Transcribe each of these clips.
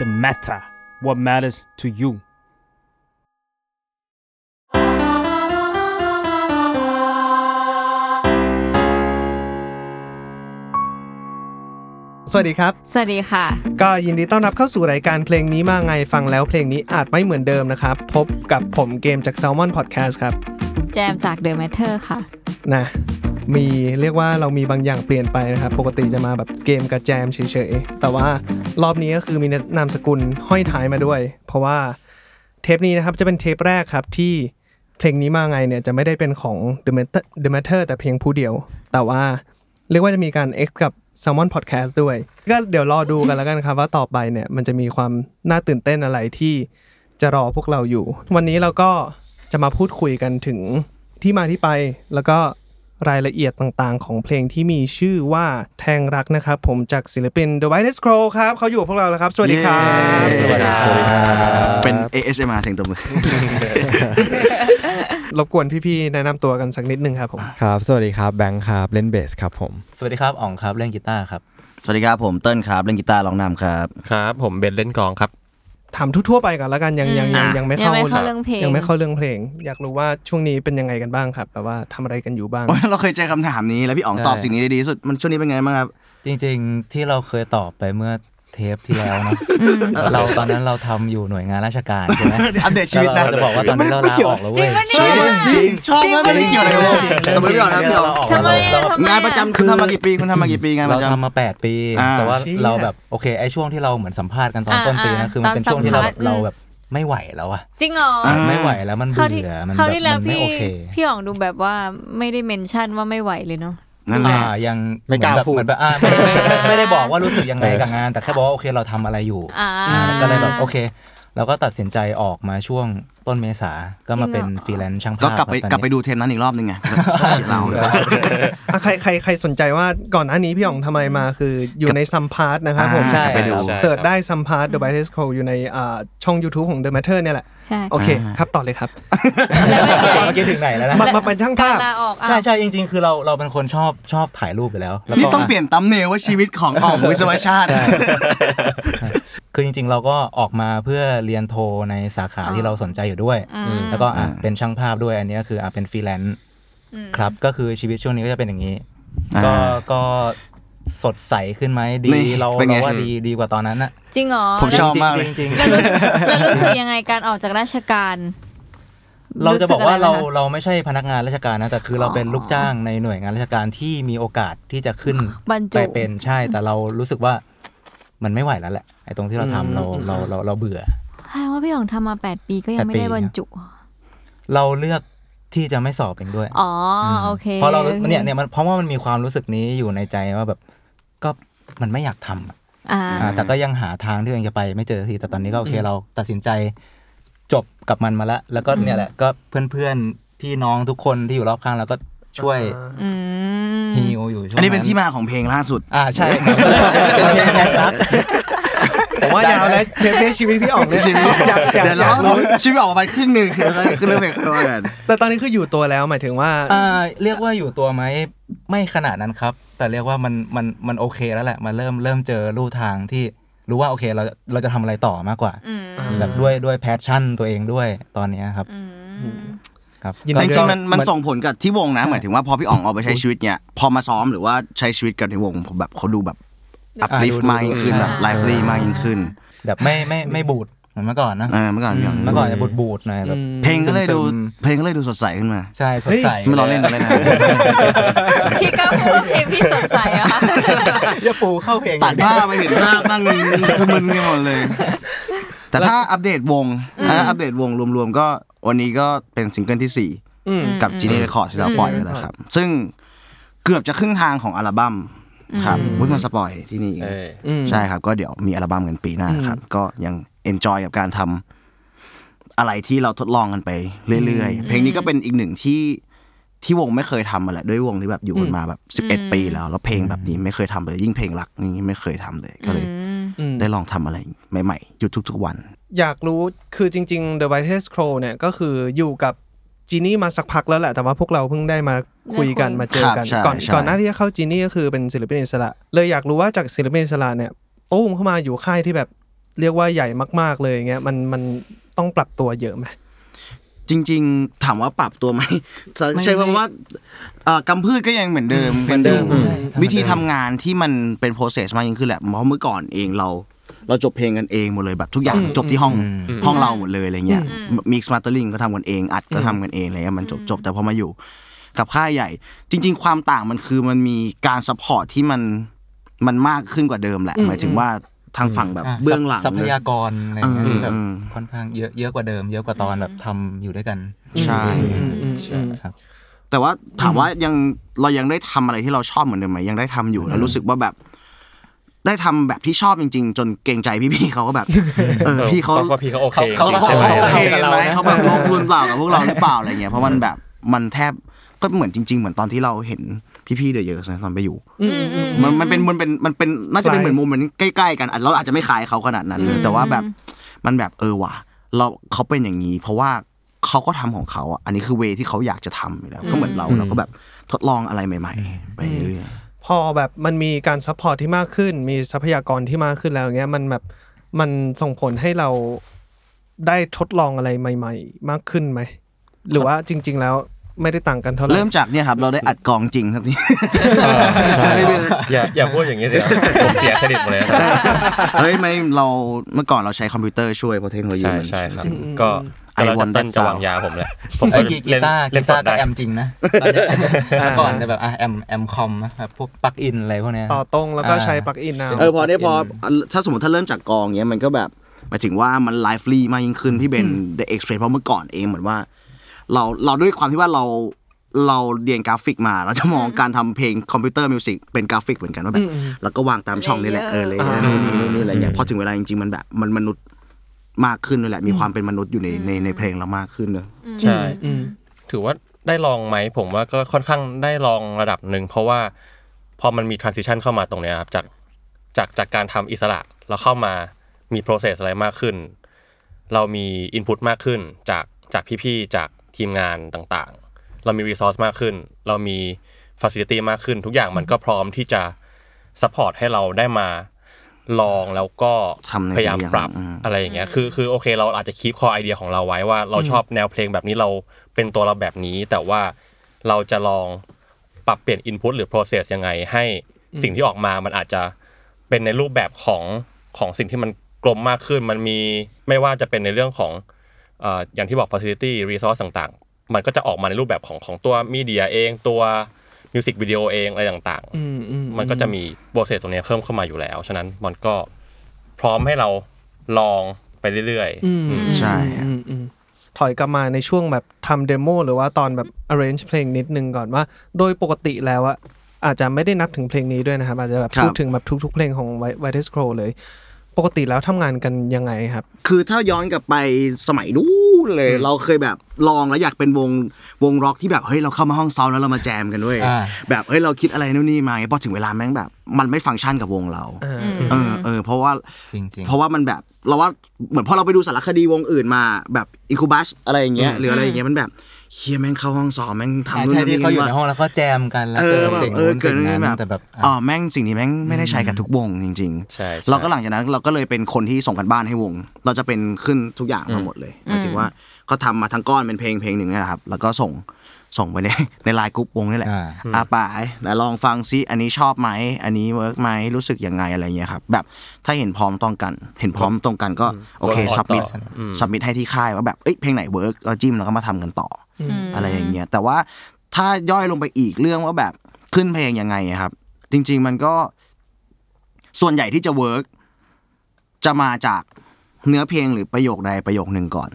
The matter what matters to you สวัสดีครับ สวัสดีค่ะ ก็ยินดีต้อนรับเข้าสู่รายการเพลงนี้มาไงฟังแล้วเพลงนี้อาจไม่เหมือนเดิมนะครับ พบกับผมเกมจาก Salmon Podcast ครับ แจมจาก The Matter ค่ะ นะ มีเรียกว่าเรามีบางอย่างเปลี่ยนไปนะครับ ปกติจะมาแบบเกมกับแจมเฉยๆ แต่ว่ารอบนี้ก็คือมีนามสกุลห้อยท้ายมาด้วย เพราะว่าเทปนี้นะครับจะเป็นเทปแรกครับที่เพลงนี้มาไงเนี่ยจะไม่ได้เป็นของ The Matter, The Matter แต่เพียงผู้เดียว แต่ว่าเรียกว่าจะมีการ X กับ Salmon Podcast ด้วย ก็เดี๋ยวรอดูกันแล้วกันครับว่าต่อไปเนี่ยมันจะมีความน่าตื่นเต้นอะไรที่จะรอพวกเราอยู่ วันนี้เราก็จะมาพูดคุยกันถึงที่มาที่ไป แล้วก็ รายละเอียดต่างๆ ของเพลงที่มีชื่อว่าแทงรักนะครับ ผมจากศิลปิน The White Scroll ครับเขาอยู่กับพวกเราแล้วครับ สวัสดีครับ สวัสดีครับเป็น ASMR เสียงตบมือรบกวนพี่ๆแนะนำตัวกันสักนิดนึงครับผมครับ สวัสดีครับแบงค์ครับเล่นเบสครับผม สวัสดีครับอ๋องครับเล่นกีตาร์ครับสวัสดีครับผมเติ้ลครับเล่นกีตาร์ร้องนำครับครับ ผมเบนเล่นกลองครับ ถามทั่วๆไปก่อนแล้วกันยังยังยังยังไม่เข้ายังไม่เข้าเรื่องเพลงยังไม่เข้าเรื่องเพลง อยากรู้ว่าช่วงนี้เป็นยังไงกันบ้างครับแบบว่าทำอะไรกันอยู่บ้างโอ้ยเราเคยเจอคำถามนี้แล้วพี่อ๋องใช่ตอบสิ่งนี้ได้ดีที่สุดมันช่วงนี้เป็นไงบ้างครับจริง ๆ ที่เราเคยตอบไปเมื่อ เทปที่แล้วเนาะเราตอนนั้นเราทำอยู่หน่วยงานราชการใช่ไหมอัปเดตชีวิตนะแล้วเราจะบอกว่าตอนนี้เราลาออกแล้วเว้ยจริงปะเนี่ย จริงชอบมากไม่ได้เกี่ยวอะไรเลยแต่ไม่ได้เกี่ยวนะพี่อ๋องเราออกทำไมเราอะเราทำไมงานประจำคุณทำมากี่ปีคุณทำมากี่ปีงานปเราระจำ ทำมา 8 ปี อ่าแต่ว่าเชี่ย เราแบบโอเคไอ้ช่วงที่เราเหมือนสัมภาษณ์กันตอนอ่าต้นปีนะอ่าคือมันเป็นตอนช่วงที่เราสัมภาษณ์ เราแบบไม่ไหวแล้วอะจริงเหรอไม่ไหวแล้วมันคราวที่เบื่อมันคราวแบบที่แล้วมันไม่พี่โอเค พี่อ๋องดูแบบว่าไม่ได้ mention ว่าไม่ไหวเลยเนาะ นั่นแหอ่าละยังไม่กล้าเหอนแบบพูดเหมือนแบบอ่าไม่ไม่ไม่ไม่ได้บอกว่ารู้สึกยังไงกับงาน แต่แค่บอกว่าโอเคเราทำอะไรอยู่อ่า อ่าก็เลยแบบโอเค เราก็ตัดสินใจออกมาช่วงต้นเมษาก็มาเป็นจริงเหรอฟรีแลนซ์ช่างภาพก็กลับไปครับตอนนี้กลับไปดูเทปนั้นอีกรอบนึงไงเราเลยอะใครใครใครสนใจว่าก่อนหน้านี้พี่อ๋องทำไมมาคืออยู่ในซัมพาร์ตนะครับผมอ่าไปดูsearch ได้ซัมพาร์ต The Whitest Crow อยู่ในอ่าช่อง YouTube ของ The Matter เนี่ยแหละใช่โอเคครับต่อเลยครับแล้วเป็นไงเมื่อกี้ถึงไหนแล้วนะมามาเป็นช่างกาภารพลาออกอะใช่ใช่จริง ๆ คือเราเราเป็นคนชอบชอบถ่ายรูปอยู่แล้วแล้วก็นี่ต้องเปลี่ยน thumbnail ว่าชีวิตของอ๋องวิศวชาติ คือจริงๆ เราก็ออกมาเพื่อเรียนโทในสาขาที่เราสนใจอยู่ด้วย แล้วก็อะเป็นช่างภาพด้วยอันนี้ก็คืออะเป็นฟรีแลนซ์ครับก็คือชีวิตช่วงนี้ก็จะเป็นอย่างนี้อ่าก็ก็สดใสขึ้นไหมดีนี่เราเป็นไงเราว่าดีดีกว่าตอนนั้นอะจริงเหรอผมชอบมากเลยจริงๆจริงๆแล้วรู้แล้วรู้สึกยังไงการออกจากราชการ เราจะบอกว่าเราสึะไคะเราไม่ใช่พนักงานราชการนะแต่คือเราเป็นลูกจ้างในหน่วยงานราชการที่มีโอกาสที่จะขึ้นบรรจุไปเป็นใช่ แต่เรารู้สึกว่า มันไม่ไหวแล้วแหละไอ้ตรงที่เราทำเราเราเราเราเบื่อใช่ว่าพี่อ๋องทำมาแปดปีก็ยังไม่แปดปีได้บรรจุ เราเลือกที่จะไม่สอบเองด้วย อ๋อโอเคเพราะเราโอคเนี่ยเนี่ยมันเพราะว่ามันมีความรู้สึกนี้อยู่ในใจว่าแบบก็มันไม่อยากทำอะอ่าอ่าแต่ก็ยังหาทางที่ตัวเองจะไปไม่เจอทีแต่ตอนนี้ก็โอเคเราตัดสินใจจบกับมันมาแล้ว แล้วก็เนี่ยแหละก็เพื่อนๆพี่น้องทุกคนที่อยู่รอบข้างเราก็ ช่วยอืมฮีโออยู่ช่วงอันนี้เป็นที่มาของเพลงล่าสุด อ่าใช่เป็นเพลงแรกรัก ผมว่ายาวแล้วเทปนี้ชีวิตพี่อ๋องเนี่ยชีวิตอยากอยากเดี๋ยวอเรายากรู้ชีวิตออกมาครึ่งหนึ่งคือเรื่องเพลงเข้ามากันแต่ตอนนี้คืออยู่ตัวแล้วหมายถึงว่า อ่าเรียกว่าอยู่ตัวไหมไม่ขนาดนั้นครับ แต่เรียกว่ามันมันมันโอเคแล้วแหละมันเริ่มเริ่มเจอลู่ทางที่รู้ว่าโอเคเราเราจะทำอะไรต่อมากกว่า อืมแบบด้วยด้วย passion ตัวเองด้วยตอนเนี้ยครับ อืม ครับยินดีด้วยแต่จริงๆมันมันส่งผลกับที่วงนะหมายถึงว่าพอพี่อ๋องออกไปใช้ชีวิตเนี่ยพอมาซ้อมหรือว่าใช้ชีวิตกับในวงผมแบบเขาดูแบบ uplift ดูดูมากยิ่งขึ้นดูแบบ lively มากยิ่งขึ้นแบบไม่ไม่ไม่บูดเหมือนเมื่อก่อนนะเออเมื่อก่อนพี่อ๋องเมื่อก่อนจะบูดบูดๆหน่อยแบบเพลงก็เลยดูซึมเพลงก็เลยดูสดใสขึ้นมาๆใช่สดใสไม่รอเล่นอะไรนะพี่ก็พูดว่าเพลงพี่สดใสอะค่ะอย่าปูเข้าเพลงตัดภาพไปเห็นภาพนั่งทะมึนกันหมดเลย แต่ถ้าอัปเดตวงถ้าอัปเดตวงรวมๆก็ วันนี้ก็เป็นซิงเกิลที่สี่อืมกับ Genie Records ที่เราปล่อยไปแล้วครับ ซึ่งเกือบจะครึ่งทางของอัลบั้มครับวุ้ยมันสปอยที่นี่เอออืมใช่ครับ ก็เดี๋ยวมีอัลบั้มกันปีหน้าครับ ก็ยังเอนจอยกับการทำอะไรที่เราทดลองกันไปเรื่อยๆ เพลงนี้ก็เป็นอีกหนึ่งที่ที่วงไม่เคยทำมาแหละด้วยวงที่แบบอยู่กันมาแบบสิบเอ็ดปีแล้ว แล้วเพลงแบบนี้ไม่เคยทำเลยยิ่งเพลงรักนี่ไม่เคยทำเลยก็เลยอืมได้ลองทำอะไรใหม่ๆอยู่ทุกๆวัน อยากรู้คือจริง ๆ The Whitest Crow เนี่ยก็คืออยู่กับจีนี่มาสักพักแล้วแหละ แต่ว่าพวกเราเพิ่งได้มาคุยกันได้คุยมาเจอกันครับใช่ก่อนใช่ก่อนหน้าที่จะเข้าจีนี่ก็คือเป็นศิลปินอิสระ เลยอยากรู้ว่าจากศิลปินอิสระเนี่ยตู้มเข้ามาอยู่ค่ายที่แบบเรียกว่าใหญ่มาก ๆ เลยอย่างเงี้ยมันมันต้องปรับตัวเยอะไหมจริง ๆ ถามว่าปรับตัวไหมใช่เพราะว่าเอ่อกำพืชก็ยังเหมือนเดิมเหมือนเดิมยู่ใช่ครับวิธีทำงานที่มันเป็น process มากยิ่งขึ้นแหละเพราะเมื่อก่อนเองเรา เราจบเพลงกันเองหมดเลยแบบทุกอย่างจบที่ห้องห้องเราหมดเลยอะไรเงี้ยmix mastering ก็ทำกันเองอัดก็ทำกันเองอะไรเงี้ยมันจบจบแต่พอมาอยู่ กับค่ายใหญ่ จริง ๆ ความต่างมันคือมันมีการ support ที่มันมันมากขึ้นกว่าเดิมแหละหมายถึงว่าทางฝั่งแบบอะเบื้องหลังทรัพยากรเลยอะไรอย่างเงี้ยเออที่แบบเออค่อนข้างเยอะเยอะกว่าเดิม เยอะกว่าตอนแบบทำอยู่ด้วยกันใช่ครับแต่ว่าถามว่ายังเรายังได้ทำอะไรที่เราชอบเหมือนเดิมไหมยังได้ทำอยู่แล้วรู้สึกว่าแบบ ได้ทำแบบที่ชอบจริง ๆ จนเกรงใจพี่ๆเขาก็แบบ เออพี่เขาเพราะพี่เขาโอเคเขาจริงๆเขาใช่ไหมโอเคกันไหมเราเขาแบบลงทุนเปล่ากับพวกเราหรือเปล่าอะไรเงี้ยเพราะมันแบบมันแทบก็เหมือนจริง ๆ เหมือนตอนที่เราเห็นพี่ๆเดอะเยอะตอนไปอยู่มันมันเป็นมันเป็นมันเป็นน่าจะเป็นเหมือนมุมเหมือนใกล้ ๆ กันอะเราอาจจะไม่คล้ายเขาขนาดนั้นเลยแต่ว่าแบบมันแบบเออว่ะเราเขาเป็นอย่างนี้ เพราะว่าเขาก็ทำของเขาอะอันนี้คือเวที่เขาอยากจะทำอยู่แล้วก็เหมือนเราเราก็แบบทดลองอะไรใหม่ ๆ ไปเรื่อย พอแบบมันมีการซัพพอร์ตที่มากขึ้น มีทรัพยากรที่มากขึ้นแล้วอย่างเงี้ยมันแบบมันส่งผลให้เราได้ทดลองอะไรใหม่ ๆ มากขึ้นไหม หรือว่าจริง ๆ แล้วไม่ได้ต่างกันเท่าไหร่เริ่มจากเนี่ยครับ เราได้อัดกองจริงสักทีอย่าอย่าพูดอย่างนี้สิผมเสียเครดิตหมดเลยเฮ้ยไม่เราเมื่อก่อนเราใช้คอมพิวเตอร์ช่วยเพราะเทคโนโลยีใช่มันใช่ครับก็ไอ ก็วอนแล้วแต่เต้นดัดจะสาววางยาผมเลยผมไอ้ก็กีกีเล่นตาร์กีตาร์ก็ได้ amp จริงนะตอนเนี้ยเมื่อก่อนจะแบบอะแอมแอมคอมนะแบบพวก plug-in อะไรพวกเนี้ยต่อตรงแล้วก็อ่าใช้ plug-in เอาเออพอได้พอถ้าสมมติถ้าเริ่มจากกลองเงี้ยมันก็แบบหมายถึงว่ามัน lively มากยิ่งขึ้นพี่เบนได้ express เพราะเมื่อก่อนเองเหมือนว่า เราเราด้วยความที่ว่าเราเราเรียนกราฟิกมาเราจะมองการทำเพลง computer music เป็นกราฟิกเหมือนกันว่าแบบแล้วก็วางตามช่องนี่แหละเออเลยนู่นนี่นู่นนี่อะไรเงี้ยพอถึงเวลาจริงๆมันแบบมันมนุษย์ มากขึ้นเลยแหละ มีความเป็นมนุษย์อยู่ในในในเพลงเรามากขึ้นเนอะใช่อืมถือว่าได้ลองไหมผมว่าก็ค่อนข้างได้ลองระดับหนึ่งเพราะว่าพอมันมี transition เข้ามาตรงเนี้ยครับจากจากจากการทำอิสระแล้วเข้ามามี process อะไรมากขึ้น เรามี input มากขึ้น จากจากพี่ๆจากทีมงานต่างๆ เรามี resource มากขึ้น เรามี facility มากขึ้น ทุกอย่างมันก็พร้อมที่จะ support ให้เราได้มา ลองแล้วก็ทำในพยายามสิ่งที่ปรับอืมอะไรอย่างเงี้ยคือคือโอเค เราอาจจะคีปคอไอเดียของเราไว้ว่า เราชอบแนวเพลงแบบนี้เราเป็นตัวเราแบบนี้ แต่ว่าเราจะลองปรับเปลี่ยนอินพุตหรือ process ยังไง ให้สิ่งที่ออกมามันอาจจะเป็นในรูปแบบของของสิ่งที่มันกลมมากขึ้นมันมีไม่ว่าจะเป็นในเรื่องของเอ่ออย่างที่บอก facility resource ต่างๆ มันก็จะออกมาในรูปแบบของของตัวมีเดียเองตัว มิวสิกวิดีโอเองอะไรต่างๆอืมอืมมันก็จะมี process ตรงเนี้ยเพิ่มเข้ามาอยู่แล้ว ฉะนั้นมันก็พร้อมให้เราลองไปเรื่อยอืมอืมใช่อืมอืมถอยกลับมาในช่วงแบบทำ demo หรือว่าตอนแบบ arrange เพลงนิดนึงก่อนว่า โดยปกติแล้วอะอาจจะไม่ได้นับถึงเพลงนี้ด้วยนะครับ อาจจะแบบครับพูดถึงแบบทุก ๆ เพลงของ The Whitest Crow เลย ปกติแล้วทำงานกันยังไงครับ คือถ้าย้อนกลับไปสมัยนู้น เลย เราเคยแบบลองแล้วอยากเป็นวงวงร็อกที่แบบเฮ้ยเราเข้ามาห้องซ้อมแล้วเรามาแจมกันด้วยอ่าแบบเฮ้ยเราคิดอะไรนู่นนี่มาพอถึงเวลาแม่งแบบ มันไม่ฟังก์ชันกับวงเราเออเออเพราะว่าจริงจริงเพราะว่ามันแบบเราว่าเหมือนพอเราไปดูสารคดีวงอื่นมาแบบอิคูบัสอะไรอย่างเงี้ยหรืออะไรอย่างเงี้ยมันแบบ เฮียแม่งเข้าห้องซ้อมแม่งทำนู่นใช่ทำที่นี่เขาอยู่ในว่าห้องแล้วก็แจมกันแล้วเออเกิดแบบสิ่งเออนู้นเกิดสิ่งนั้นแบบแต่แบบอะอ๋อแม่งสิ่งนี้แม่งไม่ได้ใช้กับทุกวงจริงๆใช่ๆเราก็หลังจากนั้นเราก็เลยเป็นคนที่ส่งกันบ้านให้วง เราจะเป็นขึ้นทุกอย่างมาหมดเลยหมายถึงว่าเขาทำมาทั้งก้อนเป็นเพลงเพลงหนึ่งเนี่ยนะครับ แล้วก็ส่งส่งไปในใน LINE group วงนี่แหละอ่าอาป่ายแล้วลองฟังซิอันนี้ชอบไหมอันนี้ work ไหมรู้สึกยังไงอะไรเงี้ยครับแบบถ้าเห็นพ้องต้องกัน เห็นพ้องตรงกันก็โอเคก็ submit ต่ออืม submit ให้ที่ค่ายว่าแบบเอ้ยเพลงไหน work เราจิ้มแล้วก็มาทำกันต่อ ออะไรอย่างเงี้ยแต่ว่าถ้าย่อยลงไปอีกเรื่องว่าแบบขึ้นเพลงยังไงอะครับ จริง ๆ มันก็ส่วนใหญ่ที่จะ work จะมาจากเนื้อเพลงหรือประโยคใดประโยคหนึ่งก่อน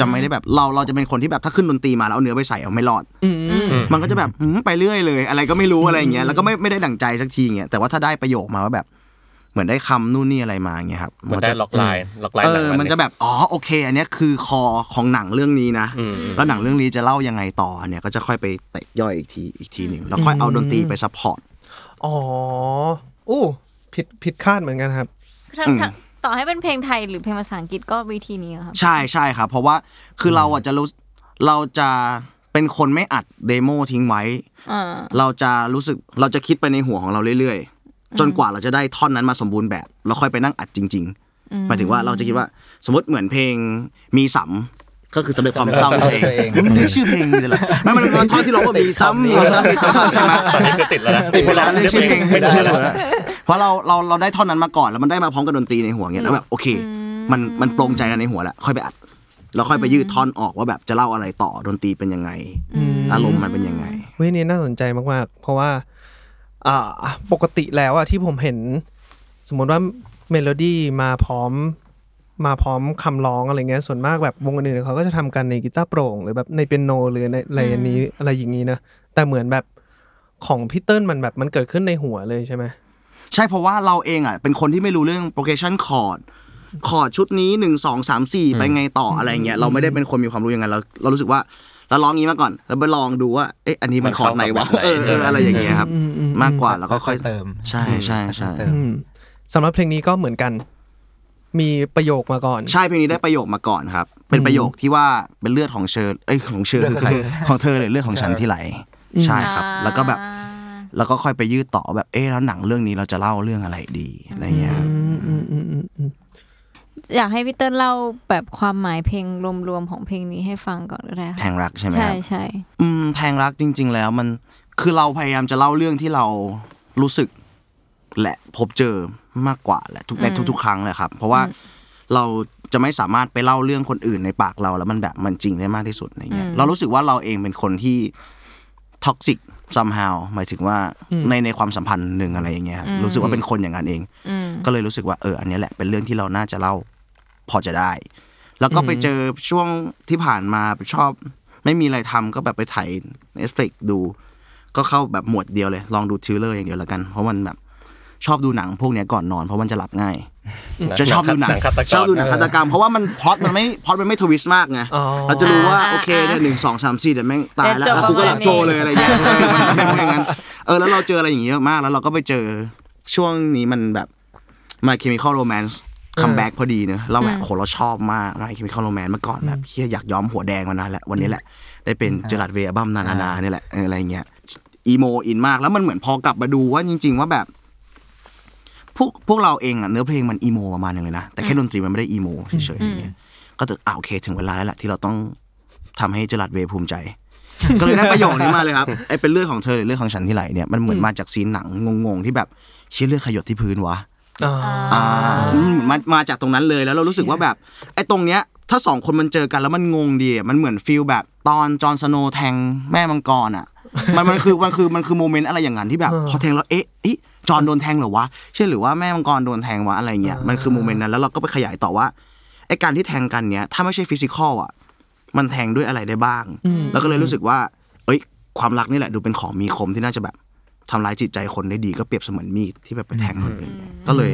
จะไม่ได้แบบเราเราจะเป็นคนที่แบบถ้าขึ้นดนตรีมาแล้วเอาเนื้อไปใส่เอาไม่รอดอืมอืมมันก็จะแบบฮัมไปเรื่อยเลย อะไรก็ไม่รู้อะไรอย่างเงี้ยแล้วก็ไม่ไม่ได้ดั่งใจสักทีเงี้ยแต่ว่าถ้าได้ประโยคมาว่าแบบ เหมือนได้คำนู่นนี่อะไรมาเงี้ยครับมันได้ logline logline เอหนังอะมันมันจะแบบอ๋อโอเค อันเนี้ยคือ core ของหนังเรื่องนี้นะอืมแล้วหนังเรื่องนี้จะเล่ายังไงต่อเนี่ยก็จะค่อยไปแตกย่อยอีกทีอีกทีหนึ่งแล้วค่อยเอาดนตรีไปsupport อ๋ออู้ผิดผิดคาดเหมือนกันครับทั้งอืมทั้งต่อให้เป็นเพลงไทยหรือเพลงภาษาอังกฤษก็วิธีนี้ครับใช่ใช่ครับ เพราะว่าคือเราอะจะรู้เราจะเป็นคนไม่อัด demo ทิ้งไว้อ่าเราจะรู้สึกเราจะคิดไปในหัวของเราเรื่อยๆ จนกว่าเราจะได้ท่อนนั้นมาสมบูรณ์แบบเราค่อยไปนั่งอัดจริง ๆ หมายถึงว่าเราจะคิดว่า สมมติเหมือนเพลงมีสัมก็คือสำเร็จความเศร้าตัวเองตัวเองมันเรียกชื่อเพลงเลยเหรอไม่มันมันท่อนที่เราว่ามีซ้ำมีซ้ำมีซ้ำใช่ไหมตอนนี้คือติดแล้วนะติดไปแล้วเรียกชื่อเพลงไม่ได้ชื่อแล้วเลยเพราะเราเราเราได้ท่อนนั้นมาก่อนแล้วมันได้มาพร้อมกับดนตรีในหัวเงี้ยแล้วแบบโอเค มันมัน produce กันในหัวแล้วค่อยไปอัดแล้วค่อยไปยืดท่อนออกว่าแบบจะเล่าอะไรต่อดนตรีเป็นยังไง อารมณ์มันเป็นยังไงเว้ยนี่น่าสนใจมากๆ เพราะว่า อ่าปกติแล้วอะที่ผมเห็น สมมติว่าเมโลดี้มาพร้อมมาพร้อมคำร้องอะไรเงี้ยส่วนมากแบบวงอื่นเขาก็จะทำกันในกีตาร์โปร่ง หรือแบบในเปียโนหรือในอะไรอันนี้อะไรอย่างนี้นะแต่เหมือนแบบของพี่เติ้ลมันแบบมันเกิดขึ้นในหัวเลยใช่ไหมใช่เพราะว่าเราเองอะเป็นคนที่ไม่รู้เรื่อง progression chord คอร์ดชุดนี้หนึ่งสองสามสี่ไปไงต่ออะไรเงี้ยเราไม่ได้เป็นคนมีความรู้อย่างนั้นเราเรารู้สึกว่า เราลองงี้มาก่อน แล้วไปลองดูว่าเอ๊ะอันนี้มันคอร์ดไหนวะเออเอออะไรอย่างเงี้ยครับ มากกว่าแล้วก็ค่อยเติม ใช่ใช่ใช่เติมอืมสำหรับเพลงนี้ก็เหมือนกัน มีประโยคมาก่อน ใช่เพลงนี้ได้ประโยคมาก่อนครับ เป็นประโยคที่ว่าเป็นเลือดของเชอร์เอ้ยของเชอร์คือใครของเธอเลยเลือดของฉันที่ไหล ใช่ครับ แล้วก็แบบแล้วก็ค่อยไปยืดต่อแบบเอ๊ะแล้วหนังเรื่องนี้เราจะเล่าเรื่องอะไรดีอะไรเงี้ยครับ อืมอืมอืมอืมอืมอยากให้พี่เติ้ลเล่าแบบความหมายเพลงรวมๆของเพลงนี้ให้ฟังก่อนก็ได้แทค่ะงรักใช่ไหมคใช่รับใช่อืมแพงรักจริง ๆ แล้วมันคือเราพยายามจะเล่าเรื่องที่เรารู้สึกและพบเจอมากกว่าแหละทุกในทุกๆครั้งแหละครับ เพราะว่าเราจะไม่สามารถไปเล่าเรื่องคนอื่นในปากเราแล้วมันแบบมันจริงได้มากที่สุดอะไรเงี้ยเรารู้สึกว่าเราเองเป็นคนที่ toxic somehow หมายถึงว่าในในความสัมพันธ์หนึ่งอะไรอย่างเงี้ยครับรู้สึกว่าเป็นคนอย่างนั้นเองอืมก็เลยรู้สึกว่าเอออันเนี้ยแหละเป็นเรื่องที่เราน่าจะเล่า พอจะได้ แล้วก็ไปเจอช่วงที่ผ่านมาชอบ ไม่มีอะไรทำก็แบบไปไถ Netflix ดู ก็เข้าแบบหมวดเดียวเลย ลองดู thriller อย่างเดียวแล้วกัน เพราะมันแบบชอบดูหนังพวกเนี้ยก่อนนอน เพราะมันจะหลับง่าย จะชอบดูหนังฆาตกรชอบดูหนังฆาตกรรมเพราะว่ามันพล็อตมันไม่พล็อตมันไม่ twist มากไงอ๋อเราจะรู้ว่าอ่าโอเคอ่าเนี่ยหนึ่งสองสามสี่เดี๋ยวแม่งตายแล้วเดี๋ยวจบแล้วกูก็หลับประมาณโชว์เลยอะไรเงี้ยเออมันเป็นอย่างนั้นเออแล้วเราเจออะไรอย่างเงี้ยเยอะมากแล้วเราก็ไปเจอช่วงนี้มันแบบ My Chemical Romance comeback พอดีเนอะเราแบบโหเราชอบมาก My Chemical Romance เมื่อก่อนแบบเฮียอยากย้อมหัวแดงมานานแล้ววันนี้แหละ ได้เป็น Gerard Way บัมนานานาเนี่ยแหละเอออะไรเงี้ยemo อินมากแล้วมันเหมือนพอกลับมาดูว่าจริง ๆ ว่าแบบ พวกพวกเราเองอะเนื้อเพลงมัน emo ประมาณนึงเลยนะ แต่แค่ดนตรีมันไม่ได้ emo เฉยๆอย่างเงี้ยก็ตึกอ่าโอเคถึงเวลาแล้วแหละที่เราต้องทำให้ Gerard Way ภูมิใจก็เลยได้ประโยคนี้มาเลยครับไอ้เป็นเรื่องของเธอหรือเรื่องของฉันที่ไหลเนี่ยมันเหมือนมาจาก scene หนังงงๆที่แบบเชี่ยเลือดหยดที่พื้นวะ อ่าอ่าอืมมามาจากตรงนั้นเลยแล้วเรารู้สึกว่าแบบไอ้ตรงเนี้ยถ้าสองคนมันเจอกันแล้วมันงงดีอะมันเหมือน feel แบบตอน Jon Snow แทงแม่มังกรอะ มันมันคือมันคือมันคือ moment อะไรอย่างนั้นที่แบบพอแทงแล้วเอ๊ะเอ๊ะ Jon โดนแทงเหรอวะใช่หรือว่าแม่มังกรโดนแทงวะอะไรเงี้ยมันคือ moment นั้นแล้วเราก็ไปขยายต่อว่าไอ้การที่แทงกันเนี้ยถ้าไม่ใช่ physical อะมันแทงด้วยอะไรได้บ้าง แล้วก็เลยรู้สึกว่า เอ้ย ความรักนี่แหละดูเป็นของมีคมที่น่าจะแบบ ทำร้ายจิตใจคนได้ดีก็เปรียบเสมือนมีดที่แบบไปแทงคนอื่นเนี่ยก็เลย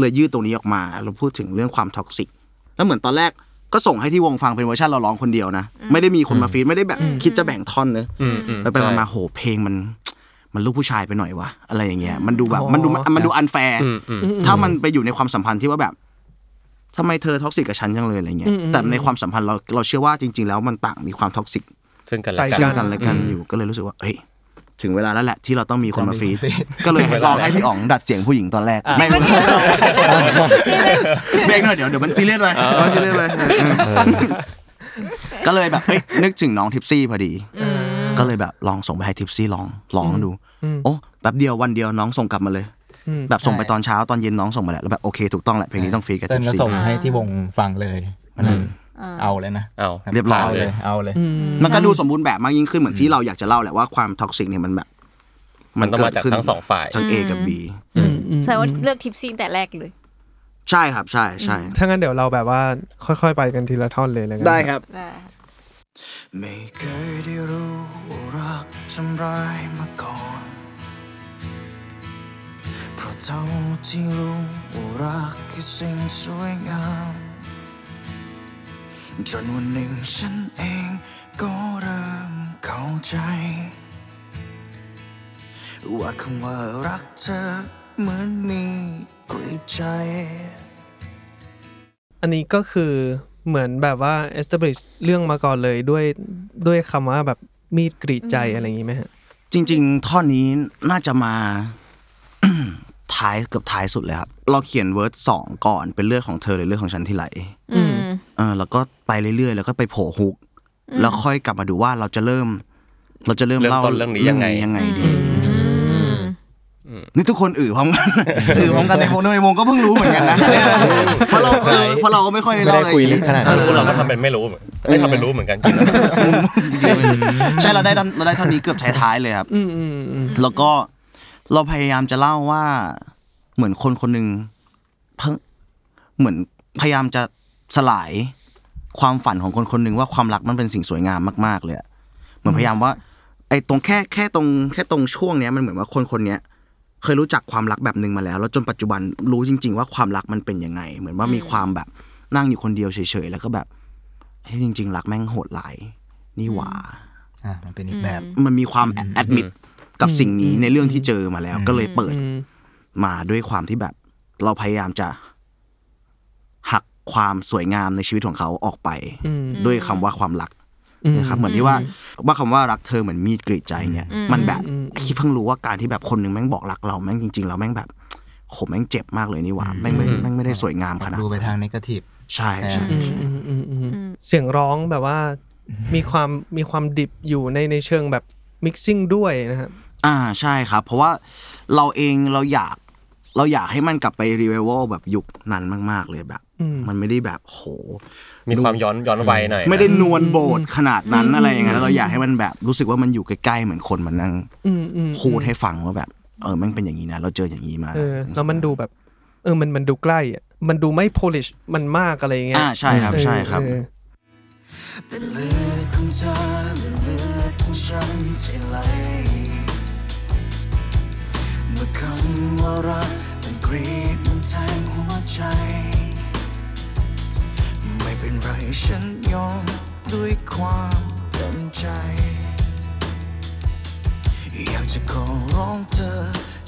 เลยยืดตรงนี้ออกมาเราพูดถึงเรื่องความ toxicแล้วเหมือนตอนแรกก็ส่งให้ที่วงฟังเป็นเวอร์ชันเราร้องคนเดียวนะไม่ได้มีคนมา feat ไม่ได้แบบคิดจะแบ่งท่อนเนอะอืมอืมไปไปใช่มาๆโหเพลงมันมันลูกผู้ชายไปหน่อยวะอะไรอย่างเงี้ยมันดูแบบมันดูมันดู unfair อืมอืมถ้ามันไปอยู่ในความสัมพันธ์ที่ว่าแบบทำไมเธอ toxic กับฉันจังเลยอะไรเงี้ยแต่ในความสัมพันธ์เราเราเชื่อว่าจริง ๆ แล้วมันต่างมีความ toxic ใส่กันซึ่งกันและกันอยู่ก็เลยรู้สึกว่าเฮ้ย ถึงเวลาแล้วแหละที่เราต้องมีคนมา feat ต้องมีคนฟีดก็เลยถึงเวลาลองให้พี่อ๋องดัดเสียงผู้หญิงตอนแรกไม่ไม่เบรกหน่อยเดี๋ยวเดี๋ยวมันซีเรียสไปมันซีเรียสไปเออก็เลยแบบเฮ้ยนึกถึงน้องทิปซี่พอดีก็เลยแบบลองส่งไปให้ทิปซี่ลองลองดูโอ้แป๊บเดียววันเดียวน้องส่งกลับมาเลยแบบส่งไปตอนเช้าตอนเย็นน้องส่งมาแหละแล้วแบบโอเคถูกต้องแหละเพลงนี้ต้อง feat กับทิลปก็ซี่ก็ส่งให้ที่วงฟังเลยวันนั้น เอาเลยนะเอาเรียบร้อยเอาเลย เอาเลย มันก็ดูสมบูรณ์แบบมากยิ่งขึ้นเหมือนที่เราอยากจะเล่าแหละว่าความ toxic เนี่ยมันแบบ มันต้องมาจากทั้งสองฝ่ายทั้ง A กับ B แสดงว่าเลือกทิปซีแต่แรกเลย ใช่ครับ ใช่ใช่ถ้างั้นเดี๋ยวเราแบบว่าค่อย ๆ ไปกันทีละท่อนเลยแล้วกันได้ครับ ไม่เคยได้รู้ว่ารักทำร้ายมาก่อนเพราะเท่าที่รู้ว่ารักคือสิ่งสวยงาม จนวันหนึ่งฉันเองก็เริ่มเข้าใจ ว่าคำว่ารักเธอเหมือนมีกรีดใจ อันนี้ก็คือเหมือนแบบว่า establish เรื่องมาก่อนเลยด้วยด้วยคำว่าแบบมีดกรีดใจอะไรอย่างนี้ไหมฮะ จริง ๆ ท่อนนี้น่าจะมา ท้ายเกือบท้ายสุดเลยครับ เราเขียนเวิร์ดสองก่อนเป็นเรื่องของเธอหรือเรื่องของฉันที่ไหลอืมเออแล้วก็ไปเรื่อยๆ แล้วก็ไปโผล่ฮุก แล้วค่อยกลับมาดูว่าเราจะเริ่ม เราจะเริ่มเริ่มเล่าต้นเรื่องนี้ยังไงยังไงดีนี่ทุกคนอือพร้อมกันอือพร้อมกันในวงในวงก็เพิ่งรู้เหมือนกันนะเพราะเราเออเพราะเราก็ไม่ค่อยได้ไม่เล่าได้คุยลึกขนาดเอนั้นอพวกเราก็ทำเป็นไม่รู้เหมือนไม่ทำเป็นรู้เหมือนกันจริงใช่เราได้เราได้เท่านี้เกือบท้ายๆเลยครับอืมอืมอืมแล้วก็ เราพยายามจะเล่าว่าเหมือนคนคนหนึ่งเพิ่งเหมือนพยายามจะสลายความฝันของคนคนหนึ่งว่าความรักมันเป็นสิ่งสวยงามมาก ๆ เลยอะเหมือนพยายามว่า ไอ้ตรงแค่แค่ตรงแค่ตรงช่วงเนี้ยมันเหมือนว่าคนคนเนี้ยเคยรู้จักความรักแบบหนึ่งมาแล้ว แล้วจนปัจจุบันรู้จริง ๆ ว่าความรักมันเป็นยังไง เหมือนว่ามีความแบบนั่งอยู่คนเดียวเฉยๆแล้วก็แบบเฮ้ยจริง ๆ รักแม่งโหดหลายนี่หว่าอะมันเป็นอีกแบบ มันมีความแอดมิด กับสิ่งนี้ในเรื่องที่เจอมาแล้ว ก็เลยเปิดอืมมาด้วยความที่แบบ เราพยายามจะ หักความสวยงามในชีวิตของเขาออกไปอืมด้วยคำว่าความรักอืมนะครับเหมือนที่ว่าว่าคำว่ารักเธอเหมือนมีดกรีดใจเนี่ย มันแบบอืมคิดเพิ่งรู้ว่าการที่แบบคนหนึ่งแม่งบอกรักเราแม่งจริงๆเราแม่งแบบโหแม่งเจ็บมากเลยนี่หว่าแม่งไม่แม่งไม่ได้สวยงามขนาดดูไปนั้นทางนกาทีฟใช่ใช่อืมอืมอืมอืมเสียงร้องแบบว่ามีความมีความดิบอยู่ในในเชิงแบบ มิกซิ่งด้วยนะครับอ่าใช่ครับ เพราะว่าเราเองเราอยากเราอยากให้มันกลับไปรีเวลแบบยุคนั้นมาก ๆ เลยแบบอืมมันไม่ได้แบบโห มีความย้อนย้อนวัยหน่อยนะไม่ได้นวลโบดขนาดนั้นอะไรอย่างเงี้ยแล้วเราอยากให้มันแบบรู้สึกว่ามันอยู่ใกล้ๆเหมือนคนมันนั่งอืมอืมพูดให้ฟังว่าแบบ เออแม่งเป็นอย่างนี้นะเราเจออย่างนี้มาเออแล้วมันดูแบบ เออมันมันดูใกล้อะมันดูไม่ polish มันมากอะไรอย่างเงี้ยอ่าใช่ครับใช่ครับเออเป็นเลือดของเธอและเลือด ของฉันที่ไหลเมื่อคำว่ารักมันกรีดมันแทงหัวใจ ไม่เป็นไรฉันยอมด้วยความเต็มใจ อยากจะขอร้องเธอ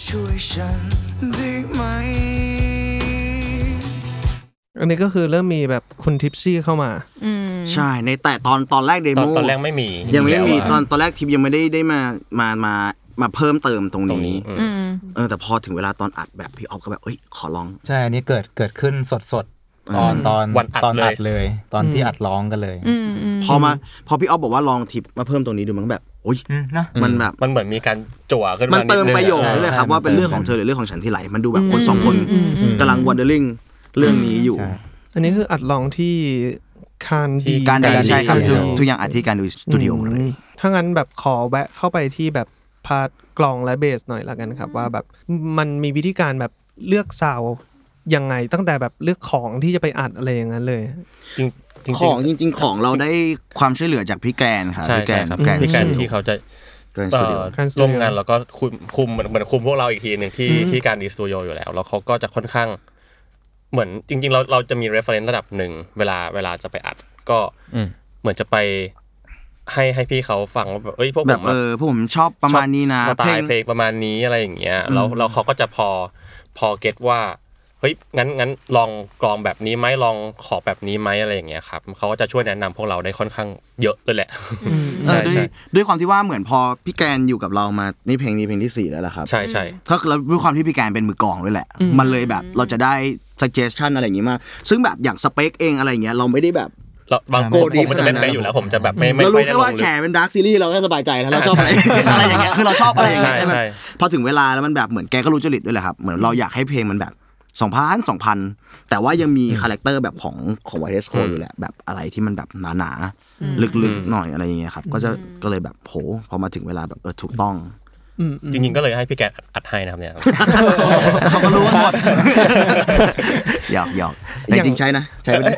ช่วยฉันได้ไหม อันนี้ก็คือเริ่มมีแบบคุณทิปซี่เข้ามา อืม ใช่ในแต่ตอนตอนแรกเดตโมอนตอนแรกไม่มียังไม่มีแล้วะตอนตอนแรกทิปยังไม่ได้ได้มามามามาเพิ่มเติมตรงตรงนี้ นี้อืมอืม เออแต่พอถึงเวลาตอนอัดแบบพี่ออฟก็แบบเอ้ยขอลอง ใช่ อันนี้เกิดเกิดขึ้นสดสดๆตอนตอนวันอัดตอนอัดเลยเลยตอนที่อัดร้องกันเลยอืมอืม พอมาพอพี่ออฟบอกว่าลองทิปมาเพิ่มตรงนี้ดูมันก็แบบโอ้ยอืมนะ มันแบบ มันเหมือนมีการจั่วขึ้นมัมานนิดเติมนึงประโยคใช่นี่เลยครับใช่ว่าเป็นมันเติมเรื่องของเธอหรือเรื่องของฉันที่ไหล มันดูแบบคนสองคนกำลัง wondering เรื่องนี้อยู่ใช่อันนี้คืออัดลองที่คานที่ดีการการดีดีใช่ครับสตูทุดิกโอทุกอย่างอัดที่การดูสตูดิโอหมดเลย ถ้างั้นแบบขอแวะเข้าไปที่แบบ part กลองและเบสหน่อยละกันครับ ว่าแบบมันมีวิธีการแบบเลือก sound ยังไงตั้งแต่แบบเลือกของที่จะไปอัดอะไรอย่างนั้นเลยจริงจริงของจริง ๆ ของเราได้ความช่วยเหลือจากพี่แกรนครับใช่พี่แกรใช่นครับแกรนพี่การสตูดิโอที่เขาจะแกรนสเอ่ตูดิโออ Grand Studio ร่วมงานแล้วก็คุมคุมเหมือนเหมือนคุมพวกเราอีกทีหนึ่งที่อืมที่การดีสตูดิโออยู่แล้ว แล้วเขาก็จะค่อนข้าง เหมือนจริง ๆ เราเราจะมี reference ระดับหนึ่งเวลาเวลาจะไปอัด ก็อืมเหมือนจะไปให้ให้พี่เขาฟังว่าแบบเอ้ยพวกแบผบมเออะอพวกผมชอบประมาณนี้นะชอบสไตเพลง ล์เพลงประมาณนี้อะไรอย่างเงี้ยแล้วแล้วเขาก็จะพอพอเก็ตว่า เฮ้ยงั้นงั้นลองกลองแบบนี้ไหมลองขอแบบนี้ไหมอะไรอย่างเงี้ยครับเขาก็จะช่วยแนะนำพวกเราได้ค่อนข้างเยอะเลยแหละเอใช่อด้วยใช่ด้วยความที่ว่าเหมือนพอพี่แกรนอยู่กับเรามานี่เพลงนี้เพลงที่สี่แล้วล่ะครับใช่ใช่ก็คือเราด้วยความที่พี่แกรนเป็นมือกลองด้วยแหละ มันเลยแบบเราจะได้ suggestion อะไรอย่างงี้มาซึ่งแบบอย่างสเปคเองอะไรอย่างเงี้ยเราไม่ได้แบบเราบางโกคนดีผมมันจะเล่นขนาดนั้นไปอยู่แล้วผมจะแบบไม่ไม่เราค่อรู้ยได้แค่ลว่างลึแฉกเป็นดาร์คซีรีส์เราก็สบายใจแล้วเราชอบอะไรอะไรอย่างเงี้ยคือเราชอบอะไรอย่างเงี้ยใช่ใช่ไหมใช่พอถึงเวลาแล้วมันแบบเหมือนแกก็รู้จริตด้วยแหละครับเหมือนเราอยากให้เพลงมันแบบ สองพันสองพันแต่ว่ายังมี character แบบของของไวเทสโคอยู่แหละแบบอะไรที่มันแบบหนาๆ ลึกๆหน่อยอะไรอย่างเงี้ยครับ ก็จะก็เลยแบบโหพอมาถึงเวลาแบบเออถูกต้องอืมอืมจริงๆก็เลยให้พี่แกอัดให้นะครับเนี่ยเขาก็รู้กันหมดหยอกหยอกแต่จริงๆใช้นะใช้ไปเลย